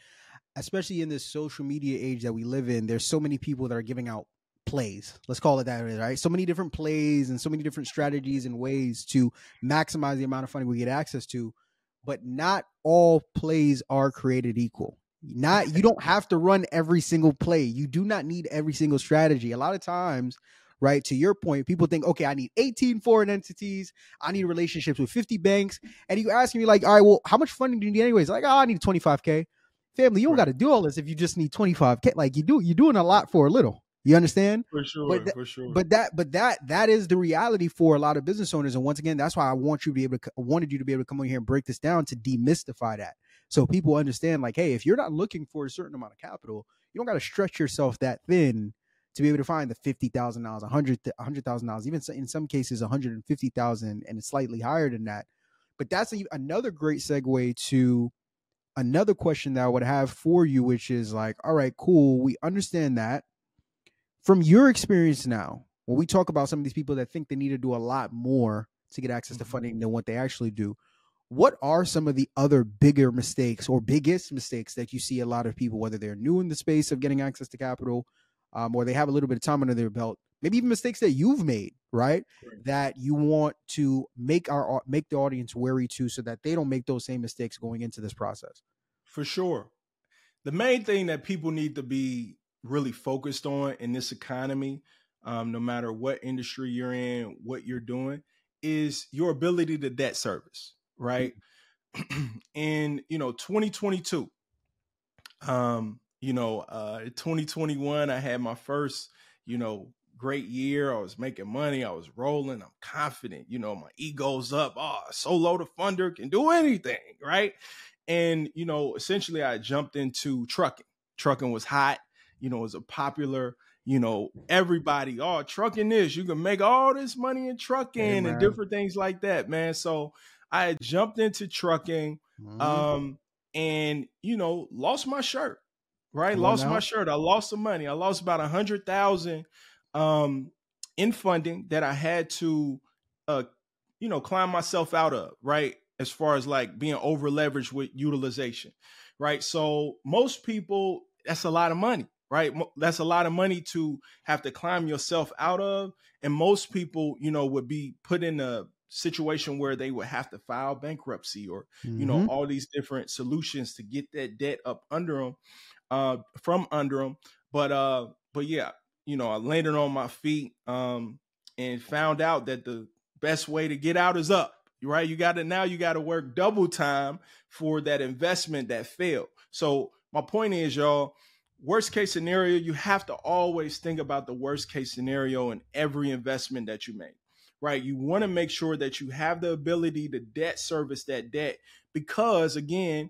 especially in this social media age that we live in, there's so many people that are giving out plays. Let's call it that, right? So many different plays and so many different strategies and ways to maximize the amount of funding we get access to, but not all plays are created equal. Not you don't have to run every single play. You do not need every single strategy. A lot of times, right, to your point, people think, okay, I need 18 foreign entities, I need relationships with 50 banks, and you asking me like, all right, well, how much funding do you need anyways? Like, oh, I need 25k. Family, you don't got to do all this if you just need 25k. Like you do, you're doing a lot for a little. You understand? For sure, but th- for sure. But that, but that, that is the reality for a lot of business owners. And once again, that's why I want you to be able to, wanted you to be able to come on here and break this down to demystify that, so people understand. Like, hey, if you're not looking for a certain amount of capital, you don't got to stretch yourself that thin to be able to find the fifty thousand dollars, a hundred, hundred thousand dollars, even in some cases, one hundred and fifty thousand, and it's slightly higher than that. But that's a, another great segue to another question that I would have for you, which is like, all right, cool, we understand that from your experience now, when we talk about some of these people that think they need to do a lot more to get access to Mhm. funding than what they actually do, what are some of the other bigger mistakes or biggest mistakes that you see a lot of people, whether they're new in the space of getting access to capital, um, or they have a little bit of time under their belt, maybe even mistakes that you've made, right? Right. That you want to make our make the audience wary to, so that they don't make those same mistakes going into this process. For sure. The main thing that people need to be really focused on in this economy, um, no matter what industry you're in, what you're doing, is your ability to debt service, right? in you know 2022, um, you know, uh, 2021, I had my first, you know, great year. I was making money. I was rolling. I'm confident. You know, my ego's up. Oh, solo the funder can do anything, right? And you know, essentially, I jumped into trucking. Trucking was hot. You know, it was a popular. You know, everybody, oh, trucking this, you can make all this money in trucking and different things like that, man. So I jumped into trucking Mhm. um and you know lost my shirt right? Lost my shirt. I lost some money. I lost about a hundred thousand um in funding that i had to uh you know climb myself out of right? As far as like being over leveraged with utilization right? So most people that's a lot of money right? That's a lot of money to have to climb yourself out of and most people you know would be put in a situation where they would have to file bankruptcy or you know Mhm. all these different solutions to get that debt up under them uh from under them but uh but yeah you know i landed on my feet um and found out that the best way to get out is up right you got to now you got to work double time for that investment that failed so my point is y'all worst case scenario you have to always think about the worst case scenario in every investment that you make right? You want to make sure that you have the ability to debt service that debt because, again,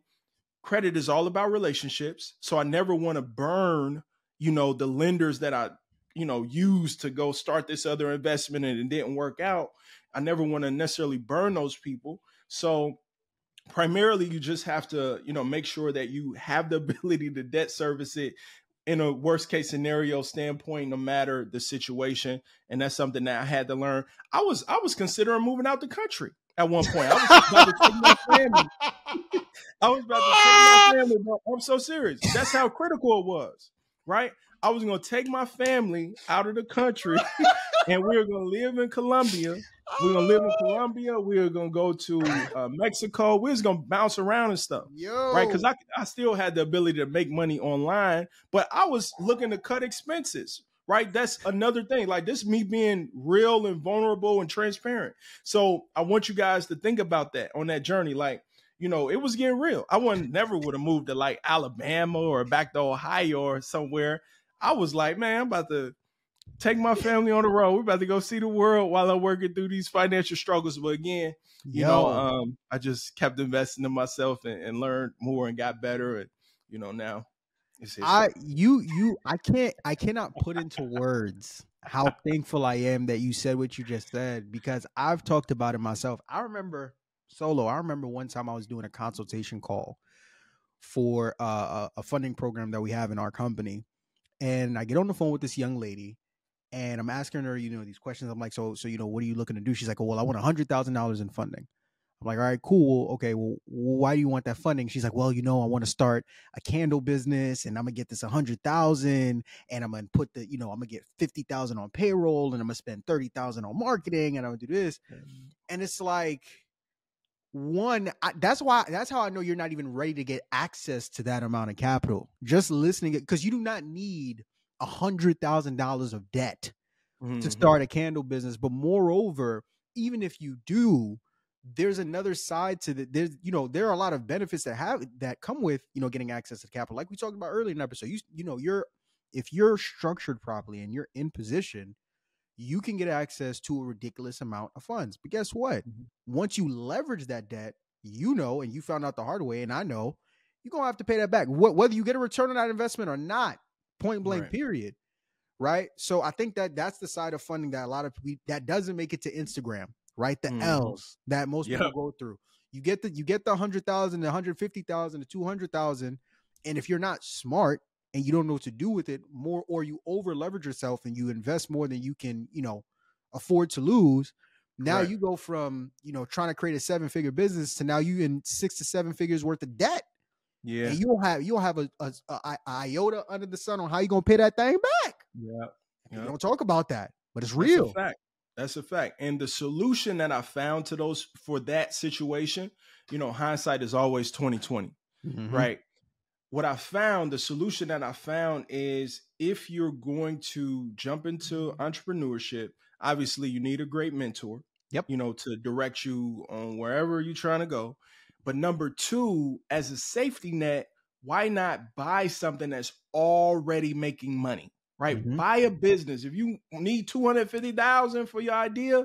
credit is all about relationships. So I never want to burn, you know, the lenders that I, you know, used to go start this other investment and it didn't work out. I never want to necessarily burn those people. So primarily you just have to, you know, make sure that you have the ability to debt service it in a worst case scenario standpoint no matter the situation and that's something that i had to learn i was i was considering moving out the country at one point. I was about to take my family. I was about to take my family i'm so serious. That's how critical it was right? I was going to take my family out of the country and we were going to live in colombia. We are going to live in colombia. We were going to go to uh, mexico. We was going to bounce around and stuff Yo, right? Because I, I still had the ability to make money online, but I was looking to cut expenses, right? That's another thing. Like this, me being real and vulnerable and transparent. So I want you guys to think about that on that journey. Like, you know, it was getting real. I wouldn't never would have moved to like Alabama or back to Ohio or somewhere. I was like, man, I'm about to take my family on the road. We're about to go see the world while I'm working through these financial struggles. But again, you Yo. know, um, I just kept investing in myself and, and learned more and got better. And you know, now it's. I you you I can't I cannot put into words how thankful I am that you said what you just said because I've talked about it myself. I remember solo. I remember one time I was doing a consultation call for uh, a, a funding program that we have in our company, and I get on the phone with this young lady, and I'm asking her, you know, these questions. I'm like, so so you know, what are you looking to do? She's like, oh, well, I want a hundred thousand dollars in funding. I'm like, all right, cool. Okay, well, why do you want that funding? She's like, well, you know, I want to start a candle business, and I'm gonna get this a hundred thousand, and I'm gonna put the, you know, I'm gonna get fifty thousand on payroll, and I'm gonna spend thirty thousand on marketing, and I'm gonna do this, and it's like, one, I, that's why, that's how I know you're not even ready to get access to that amount of capital. Just listening, because you do not need a hundred thousand dollars of debt Mhm. to start a candle business. But moreover, even if you do, there's another side to the there's you know there are a lot of benefits that have that come with you know getting access to capital. Like we talked about earlier in the episode you you know you're if you're structured properly and you're in position you can get access to a ridiculous amount of funds. But guess what? Mhm. once you leverage that debt you know and you found out the hard way and i know you're gonna have to pay that back Wh- whether you get a return on that investment or not point blank Right. period right? So i think that that's the side of funding that a lot of people that doesn't make it to instagram right the Mhm. l's that most people go through you get the you get the 100000 the 150000 the 200000 and if you're not smart and you don't know what to do with it more or you over leverage yourself and you invest more than you can you know afford to lose now Right. you go from you know trying to create a seven figure business to now you in six to seven figures worth of debt Yeah. and you don't have you don't have a, a, a, iota under the sun on how you gonna pay that thing back yeah. you don't talk about that but it's That's a real fact. That's a fact. And the solution that I found to those for that situation, you know, hindsight is always 2020, Mhm. right? What I found, the solution that I found is if you're going to jump into entrepreneurship, obviously you need a great mentor. Yep. You know, to direct you on wherever you're trying to go. But number two, as a safety net, why not buy something that's already making money? Right? Mhm. Buy a business. If you need 250,000 for your idea,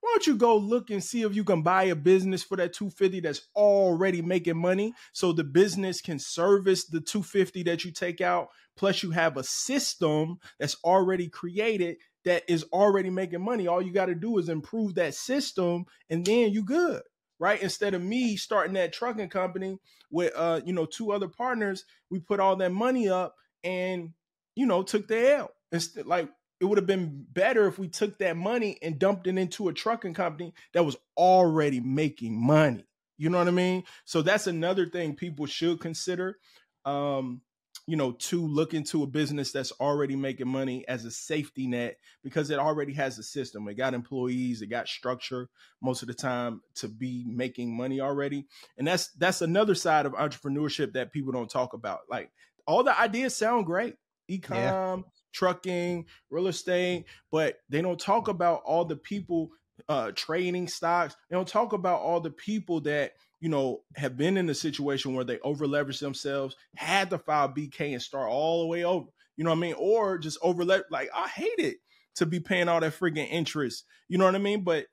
why don't you go look and see if you can buy a business for that 250 that's already making money so the business can service the 250 that you take out plus you have a system that's already created that is already making money. All you got to do is improve that system and then you good. Right? Instead of me starting that trucking company with uh, you know, two other partners, we put all that money up and you know, took the L. Instead, like it would have been better if we took that money and dumped it into a trucking company that was already making money. You know what I mean? So that's another thing people should consider. Um, you know, to look into a business that's already making money as a safety net because it already has a system. It got employees, it got structure most of the time to be making money already. And that's that's another side of entrepreneurship that people don't talk about. Like all the ideas sound great ecom, yeah. trucking, real estate, but they don't talk about all the people uh trading stocks. They don't talk about all the people that you know have been in a situation where they over leverage themselves, had to file BK and start all the way over. You know what I mean? Or just over like I hate it to be paying all that freaking interest. You know what I mean? But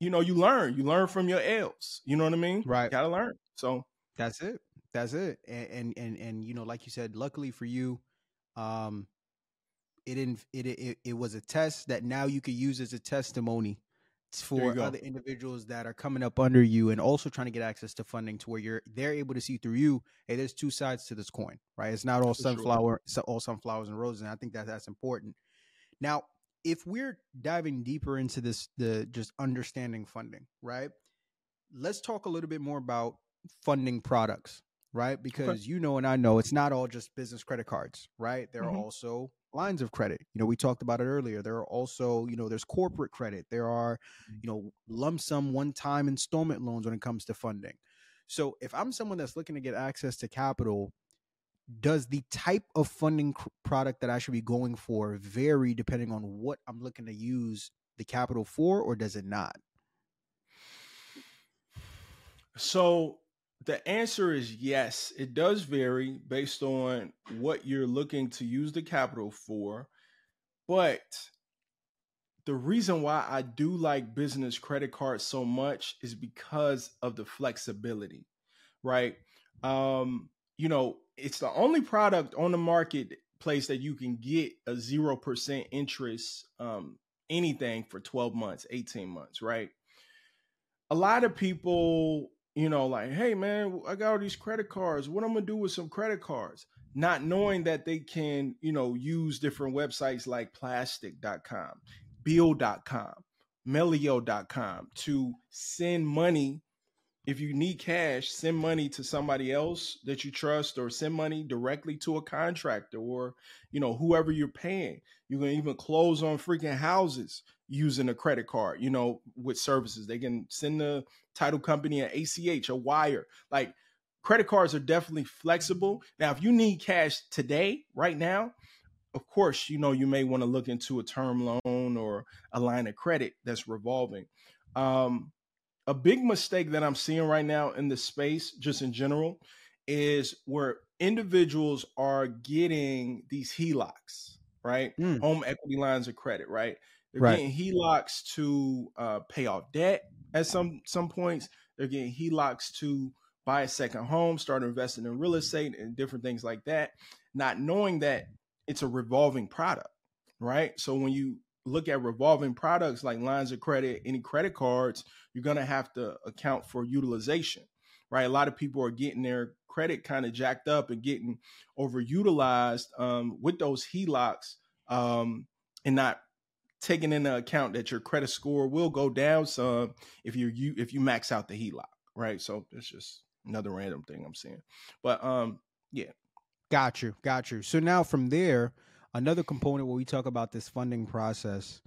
you know, you learn. You learn from your L's. You know what I mean? Right. Gotta learn. So that's it. That's it. And and and, and you know, like you said, luckily for you, um it, in, it it it was a test that now you could use as a testimony for other individuals that are coming up under you and also trying to get access to funding to where you're they're able to see through you hey there's two sides to this coin right? It's not all for sunflower sure. all sunflowers and roses and i think that that's important. Now if we're diving deeper into this the just understanding funding right? Let's talk a little bit more about funding products right? Because okay. you know and i know it's not all just business credit cards right? There mm-hmm. are also lines of credit. You know we talked about it earlier. There are also you know there's corporate credit. There are you know lump sum one time installment loans when it comes to funding. So if i'm someone that's looking to get access to capital does the type of funding product that i should be going for vary depending on what i'm looking to use the capital for or does it not? So the answer is yes. It does vary based on what you're looking to use the capital for. But the reason why I do like business credit cards so much is because of the flexibility, right? Um, you know, it's the only product on the marketplace that you can get a 0% interest um, anything for 12 months, 18 months, right? A lot of people you know, like, hey man, I got all these credit cards. What I'm gonna do with some credit cards? Not knowing that they can, you know, use different websites like plastiq.com, bill.com, melio.com to send money if you need cash, send money to somebody else that you trust or send money directly to a contractor or, you know, whoever you're paying. You can even close on freaking houses using a credit card, you know, with services. They can send the title company an ACH, a wire. Like credit cards are definitely flexible. Now, if you need cash today, right now, of course, you know, you may want to look into a term loan or a line of credit that's revolving. Um, a big mistake that I'm seeing right now in the space, just in general, is where individuals are getting these HELOCs, right? Mm. Home equity lines of credit, right? They're right. getting HELOCs to uh, pay off debt at some some points. They're getting HELOCs to buy a second home, start investing in real estate and different things like that, not knowing that it's a revolving product, right? So when you look at revolving products like lines of credit, any credit cards, you're going to have to account for utilization, right? A lot of people are getting their credit kind of jacked up and getting overutilized um, with those HELOCs um, and not taking into account that your credit score will go down some if you you if you max out the HELOC, right? So it's just another random thing I'm seeing. But um, yeah. Got you, got you. So now from there, another component where we talk about this funding process,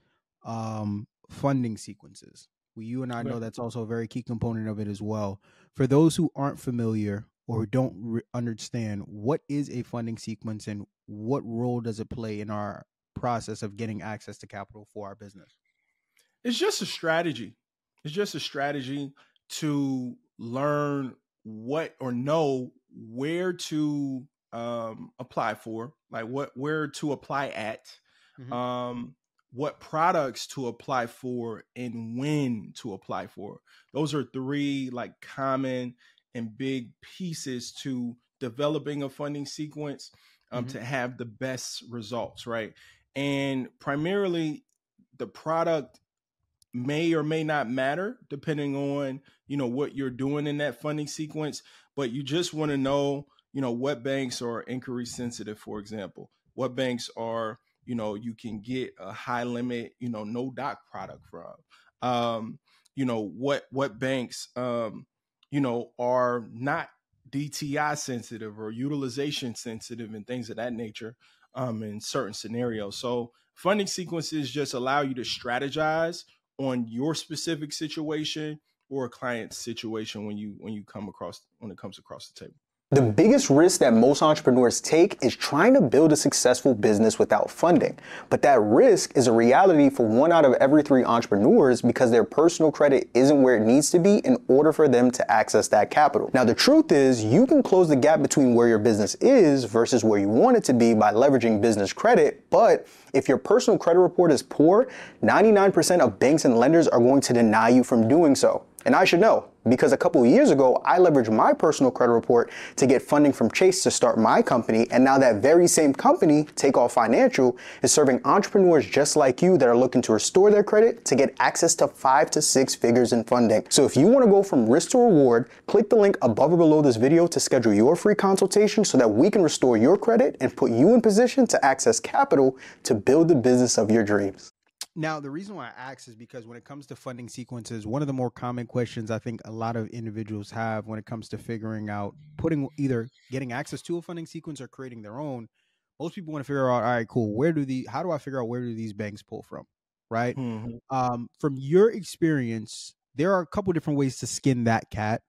um, funding sequences. We, you and I know that's also a very key component of it as well. For those who aren't familiar or don't re- understand, what is a funding sequence and what role does it play in our process of getting access to capital for our business? It's just a strategy. It's just a strategy to learn what or know where to um, apply for, like what where to apply at, mm-hmm. um, what products to apply for, and when to apply for. Those are three like common and big pieces to developing a funding sequence um, mm-hmm. to have the best results, right? And primarily, the product may or may not matter depending on you know what you're doing in that funding sequence but you just want to know you know what banks are inquiry sensitive for example. What banks are you know you can get a high limit you know no doc product from. Um you know what what banks um you know are not DTI sensitive or utilization sensitive and things of that nature um in certain scenarios. So funding sequences just allow you to strategize on your specific situation or a client's situation when you when you come across when it comes across the table the biggest risk that most entrepreneurs take is trying to build a successful business without funding. But that risk is a reality for one out of every three entrepreneurs because their personal credit isn't where it needs to be in order for them to access that capital. Now, the truth is, you can close the gap between where your business is versus where you want it to be by leveraging business credit. But if your personal credit report is poor, 99% of banks and lenders are going to deny you from doing so. And I should know because a couple of years ago, I leveraged my personal credit report to get funding from Chase to start my company. And now that very same company, Takeoff Financial, is serving entrepreneurs just like you that are looking to restore their credit to get access to five to six figures in funding. So if you want to go from risk to reward, click the link above or below this video to schedule your free consultation so that we can restore your credit and put you in position to access capital to build the business of your dreams. Now, the reason why I ask is because when it comes to funding sequences, one of the more common questions I think a lot of individuals have when it comes to figuring out putting either getting access to a funding sequence or creating their own, most people want to figure out, all right, cool, where do the how do I figure out where do these banks pull from? Right? Mm-hmm. Um, from your experience, there are a couple different ways to skin that cat.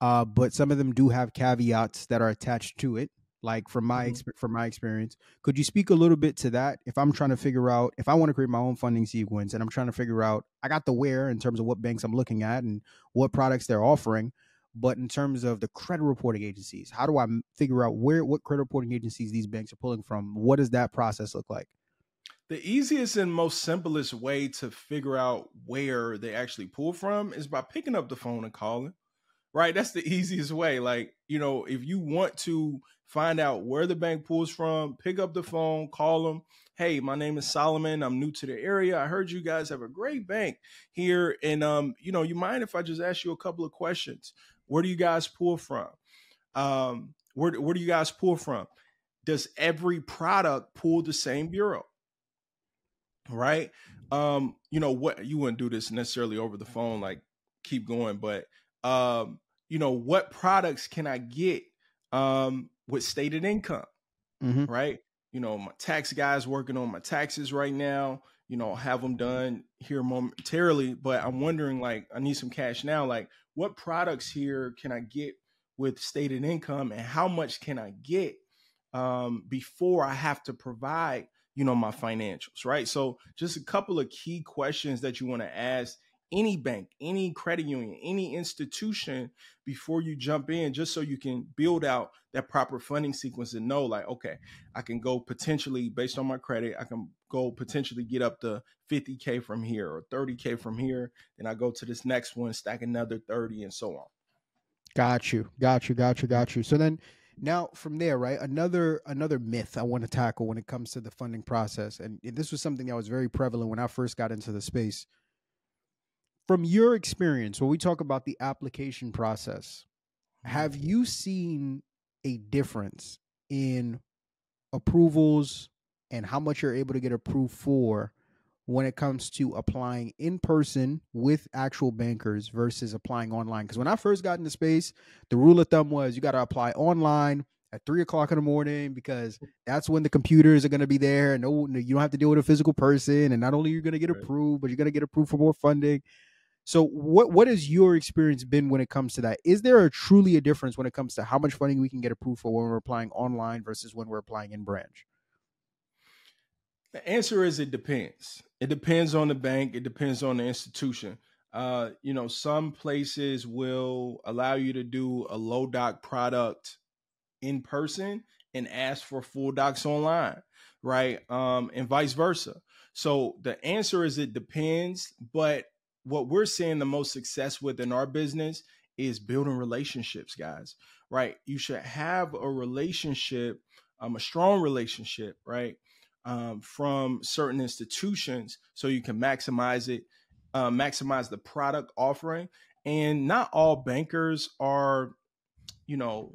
Uh, but some of them do have caveats that are attached to it like from my mm-hmm. from my experience could you speak a little bit to that? If i'm trying to figure out if i want to create my own funding sequence and i'm trying to figure out i got the where in terms of what banks i'm looking at and what products they're offering but in terms of the credit reporting agencies how do i figure out where what credit reporting agencies these banks are pulling from? What does that process look like? The easiest and most simplest way to figure out where they actually pull from is by picking up the phone and calling right that's the easiest way like you know if you want to find out where the bank pulls from, pick up the phone, call them. Hey, my name is Solomon. I'm new to the area. I heard you guys have a great bank here. And um, you know, you mind if I just ask you a couple of questions? Where do you guys pull from? Um, where, where do you guys pull from? Does every product pull the same bureau? Right? Um, you know what you wouldn't do this necessarily over the phone, like keep going, but um you know, what products can I get um, with stated income, Mm-hmm. right? You know, my tax guy's working on my taxes right now. You know, have them done here momentarily, but I'm wondering, like, I need some cash now. Like, what products here can I get with stated income, and how much can I get um, before I have to provide, you know, my financials, right? So, just a couple of key questions that you want to ask any bank, any credit union, any institution before you jump in, just so you can build out that proper funding sequence and know, like, okay, I can go potentially based on my credit, I can go potentially get up to 50K from here or 30K from here. Then I go to this next one, stack another 30 and so on. Got you. Got you. Got you. Got you. So then now from there, right? Another another myth I want to tackle when it comes to the funding process. And this was something that was very prevalent when I first got into the space. From your experience, when we talk about the application process, mm-hmm. have you seen a difference in approvals and how much you're able to get approved for when it comes to applying in person with actual bankers versus applying online. Because when I first got into space, the rule of thumb was you got to apply online at three o'clock in the morning because mm. that's when the computers are going to be there and no, you don't have to deal with a physical person. And not only are you're going to get Right. approved, but you're going to get approved for more funding. So what what has your experience been when it comes to that? Is there a truly a difference when it comes to how much funding we can get approved for when we're applying online versus when we're applying in branch? The answer is it depends. It depends on the bank. It depends on the institution. Uh, you know, some places will allow you to do a low doc product in person and ask for full docs online, right? Um, and vice versa. So the answer is it depends. But what we're seeing the most success with in our business is building relationships, guys. Right? You should have a relationship, um, a strong relationship, right? um, from certain institutions so you can maximize it, uh, maximize the product offering. And not all bankers are, you know,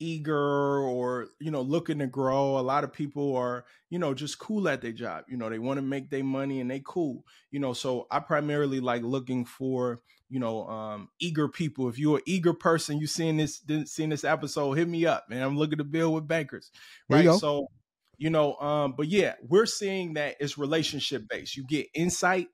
eager or you know looking to grow. A lot of people are you know just cool at their job you know they want to make their money and they cool you know so i primarily like looking for you know um eager people. If you're an eager person you seeing this seeing this episode hit me up man. I'm looking to build with bankers There you right? so you know um but yeah we're seeing that it's relationship based you get insight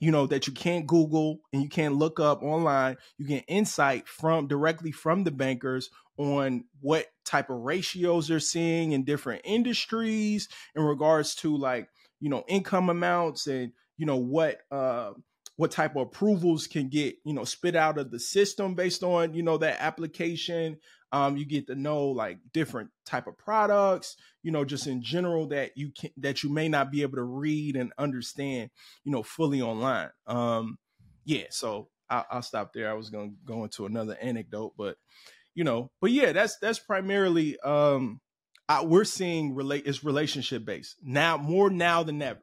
you know that you can't google and you can't look up online you get insight from directly from the bankers on what type of ratios they're seeing in different industries in regards to like you know income amounts and you know what uh what type of approvals can get you know spit out of the system based on you know that application. Um you get to know like different type of products you know just in general that you can that you may not be able to read and understand you know fully online. Um yeah so I, i'll stop there. I was gonna go into another anecdote but you know but yeah that's that's primarily um I, we're seeing relate it's relationship based now more now than ever.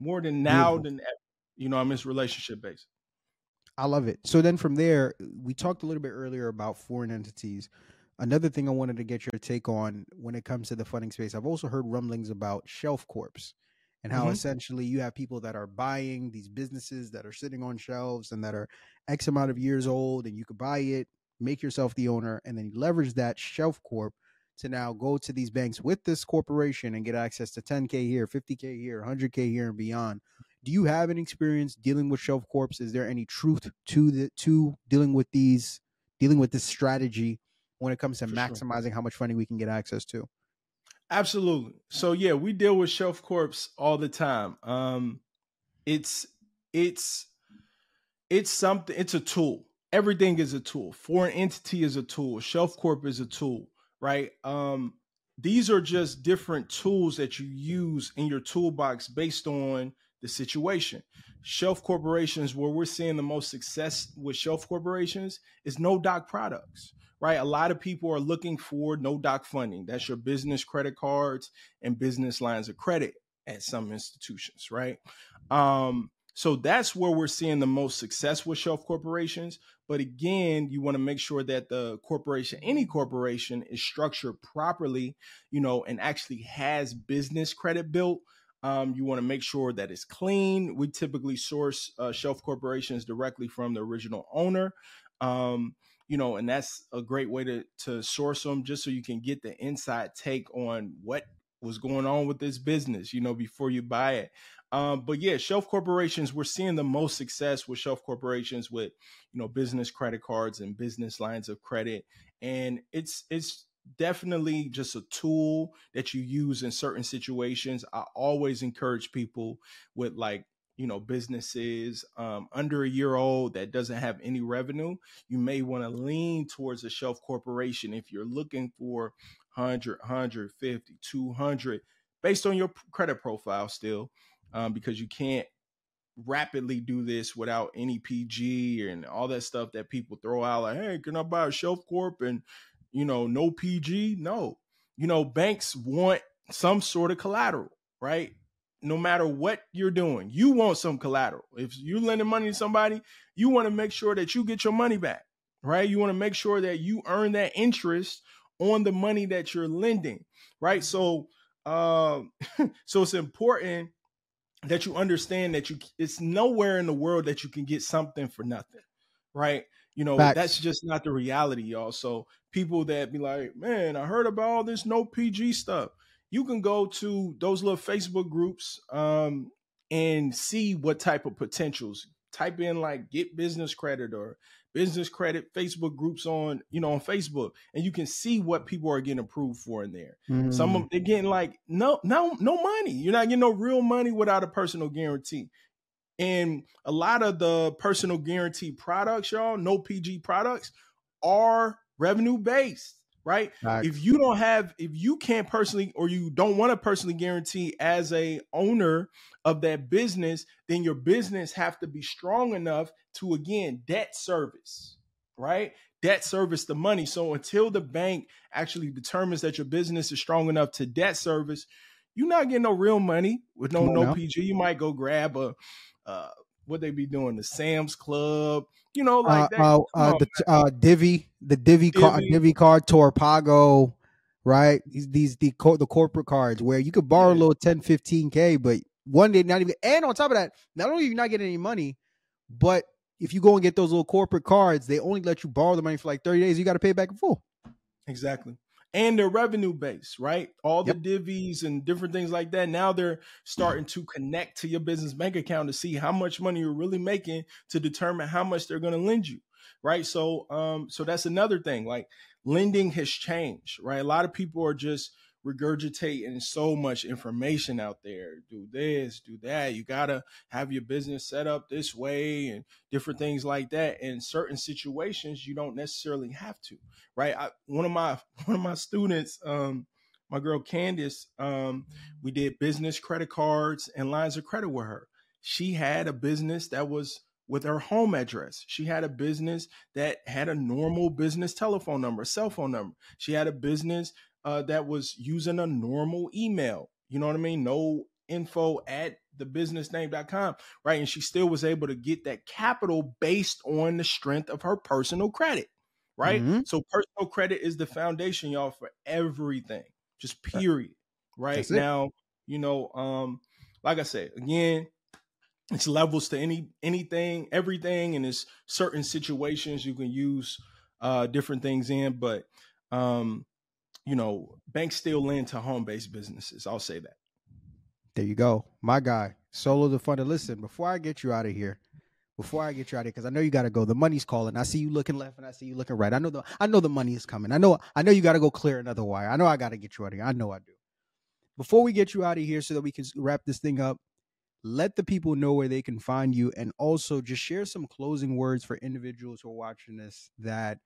More than now Beautiful. than ever you know i mean it's relationship based I love it. So then from there, we talked a little bit earlier about foreign entities. Another thing I wanted to get your take on when it comes to the funding space, I've also heard rumblings about shelf corps and how Mhm. essentially you have people that are buying these businesses that are sitting on shelves and that are X amount of years old, and you could buy it, make yourself the owner, and then you leverage that shelf corp to now go to these banks with this corporation and get access to 10K here, 50K here, 100K here, and beyond do you have any experience dealing with shelf corps is there any truth to the to dealing with these dealing with this strategy when it comes to For sure. maximizing how much funding we can get access to Absolutely. So yeah, we deal with shelf corps all the time. Um it's it's it's something it's a tool. Everything is a tool. Foreign entity is a tool. Shelf corp is a tool, right? Um these are just different tools that you use in your toolbox based on the situation. Shelf corporations, where we're seeing the most success with shelf corporations, is no doc products, right? A lot of people are looking for no doc funding. That's your business credit cards and business lines of credit at some institutions, right? Um, so that's where we're seeing the most success with shelf corporations. But again, you want to make sure that the corporation, any corporation, is structured properly, you know, and actually has business credit built. Um, you want to make sure that it's clean. We typically source uh, shelf corporations directly from the original owner. Um, you know, and that's a great way to to source them just so you can get the inside take on what was going on with this business, you know, before you buy it. Um, but yeah, shelf corporations, we're seeing the most success with shelf corporations with, you know, business credit cards and business lines of credit. And it's it's definitely just a tool that you use in certain situations. I always encourage people with like you know businesses um, under a year old that doesn't have any revenue you may want to lean towards a shelf corporation if you're looking for 100 150 200 based on your credit profile still um, because you can't rapidly do this without any pg and all that stuff that people throw out like hey can i buy a shelf corp and you know no pg no you know banks want some sort of collateral right no matter what you're doing, you want some collateral. If you're lending money to somebody, you want to make sure that you get your money back, right? You want to make sure that you earn that interest on the money that you're lending, right? So, um, so it's important that you understand that you it's nowhere in the world that you can get something for nothing, right? You know, Facts. that's just not the reality, y'all. So people that be like, man, I heard about all this no PG stuff you can go to those little Facebook groups um, and see what type of potentials. Type in like get business credit or business credit Facebook groups on you know on Facebook, and you can see what people are getting approved for in there. Mm. Some of them mm. they're getting like no no no money. You're not getting no real money without a personal guarantee. And a lot of the personal guarantee products, y'all, no PG products, are revenue based right? Right. If you don't have, if you can't personally, or you don't want to personally guarantee as a owner of that business, then your business have to be strong enough to again debt service, right? Debt service the money. So until the bank actually determines that your business is strong enough to debt service, you're not getting no real money with no no now. PG. You might go grab a uh, what they be doing, the Sam's Club, you know, like uh, uh, uh, the uh, Divvy, the Divvy, Divvy. card, Divvy card, Torpago, right? These, these the co- the corporate cards where you could borrow yeah. a little 10, 15 k, but one day not even. And on top of that, not only are you not getting any money, but if you go and get those little corporate cards, they only let you borrow the money for like thirty days. You got to pay back in full. Exactly and their revenue base, right? All the yep. divvies and different things like that. Now they're starting to connect to your business bank account to see how much money you're really making to determine how much they're going to lend you, right? So, um, so that's another thing. Like lending has changed, right? A lot of people are just regurgitating so much information out there. Do this, do that. You gotta have your business set up this way and different things like that. In certain situations, you don't necessarily have to, right? I, one of my one of my students, um, my girl Candice, um, we did business credit cards and lines of credit with her. She had a business that was with her home address. She had a business that had a normal business telephone number, cell phone number. She had a business uh, that was using a normal email. You know what I mean? No info at the business thebusinessname.com, right? And she still was able to get that capital based on the strength of her personal credit, right? Mm-hmm. So personal credit is the foundation, y'all, for everything, just period, right? Now, you know, um, like I said, again, it's levels to any anything, everything, and it's certain situations you can use uh different things in, but um you know, banks still lend to home based businesses. I'll say that. There you go. My guy, Solo the Funder. Listen, before I get you out of here, before I get you out of here, because I know you gotta go. The money's calling. I see you looking left and I see you looking right. I know the I know the money is coming. I know I know you gotta go clear another wire. I know I gotta get you out of here. I know I do. Before we get you out of here so that we can wrap this thing up, let the people know where they can find you and also just share some closing words for individuals who are watching this that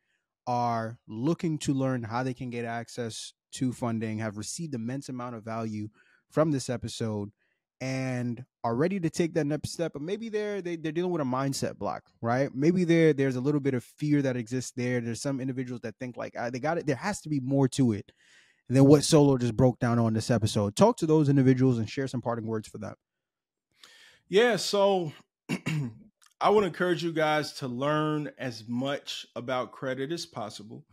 are looking to learn how they can get access to funding, have received immense amount of value from this episode, and are ready to take that next step. But maybe they're they, are they are dealing with a mindset block, right? Maybe there there's a little bit of fear that exists there. There's some individuals that think like ah, they got it. There has to be more to it than what Solo just broke down on this episode. Talk to those individuals and share some parting words for them. Yeah, so I would encourage you guys to learn as much about credit as possible.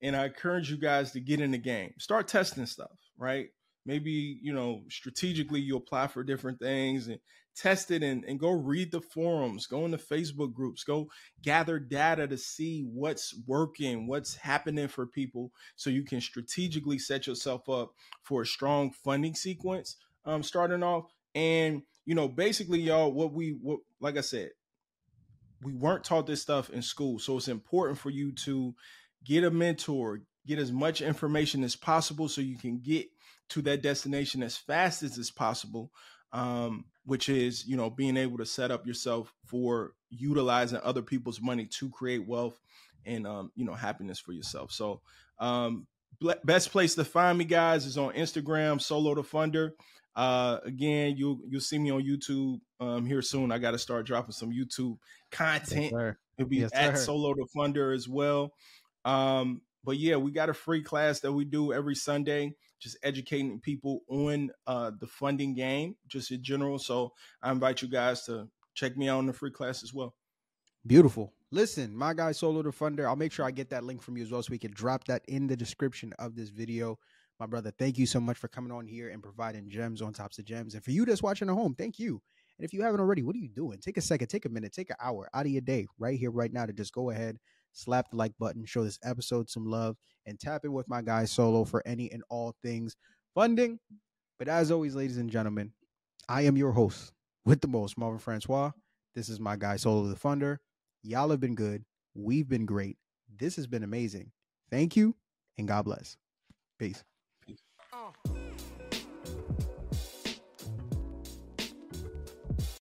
And I encourage you guys to get in the game. Start testing stuff, right? maybe you know strategically you apply for different things and test it and, and go read the forums go into facebook groups go gather data to see what's working what's happening for people so you can strategically set yourself up for a strong funding sequence um, starting off and you know basically y'all what we what like i said we weren't taught this stuff in school. So it's important for you to get a mentor get as much information as possible so you can get to that destination as fast as is possible um, which is you know being able to set up yourself for utilizing other people's money to create wealth and um, you know happiness for yourself. So um, best place to find me guys is on instagram solo the funder uh, again you'll you'll see me on youtube um, here soon i got to start dropping some youtube content yes, it'll be yes, at solo the funder as well um, but yeah, we got a free class that we do every Sunday, just educating people on uh, the funding game, just in general. So I invite you guys to check me out on the free class as well. Beautiful. Listen, my guy Solo the Funder, I'll make sure I get that link from you as well so we can drop that in the description of this video. My brother, thank you so much for coming on here and providing gems on tops of gems. And for you that's watching at home, thank you. And if you haven't already, what are you doing? Take a second, take a minute, take an hour out of your day right here, right now to just go ahead, slap the like button, show this episode some love, and tap in with my guy Solo for any and all things funding. But as always, ladies and gentlemen, I am your host with the most, Marvin Francois. This is my guy Solo the Funder. Y'all have been good. We've been great. This has been amazing. Thank you, and God bless. Peace.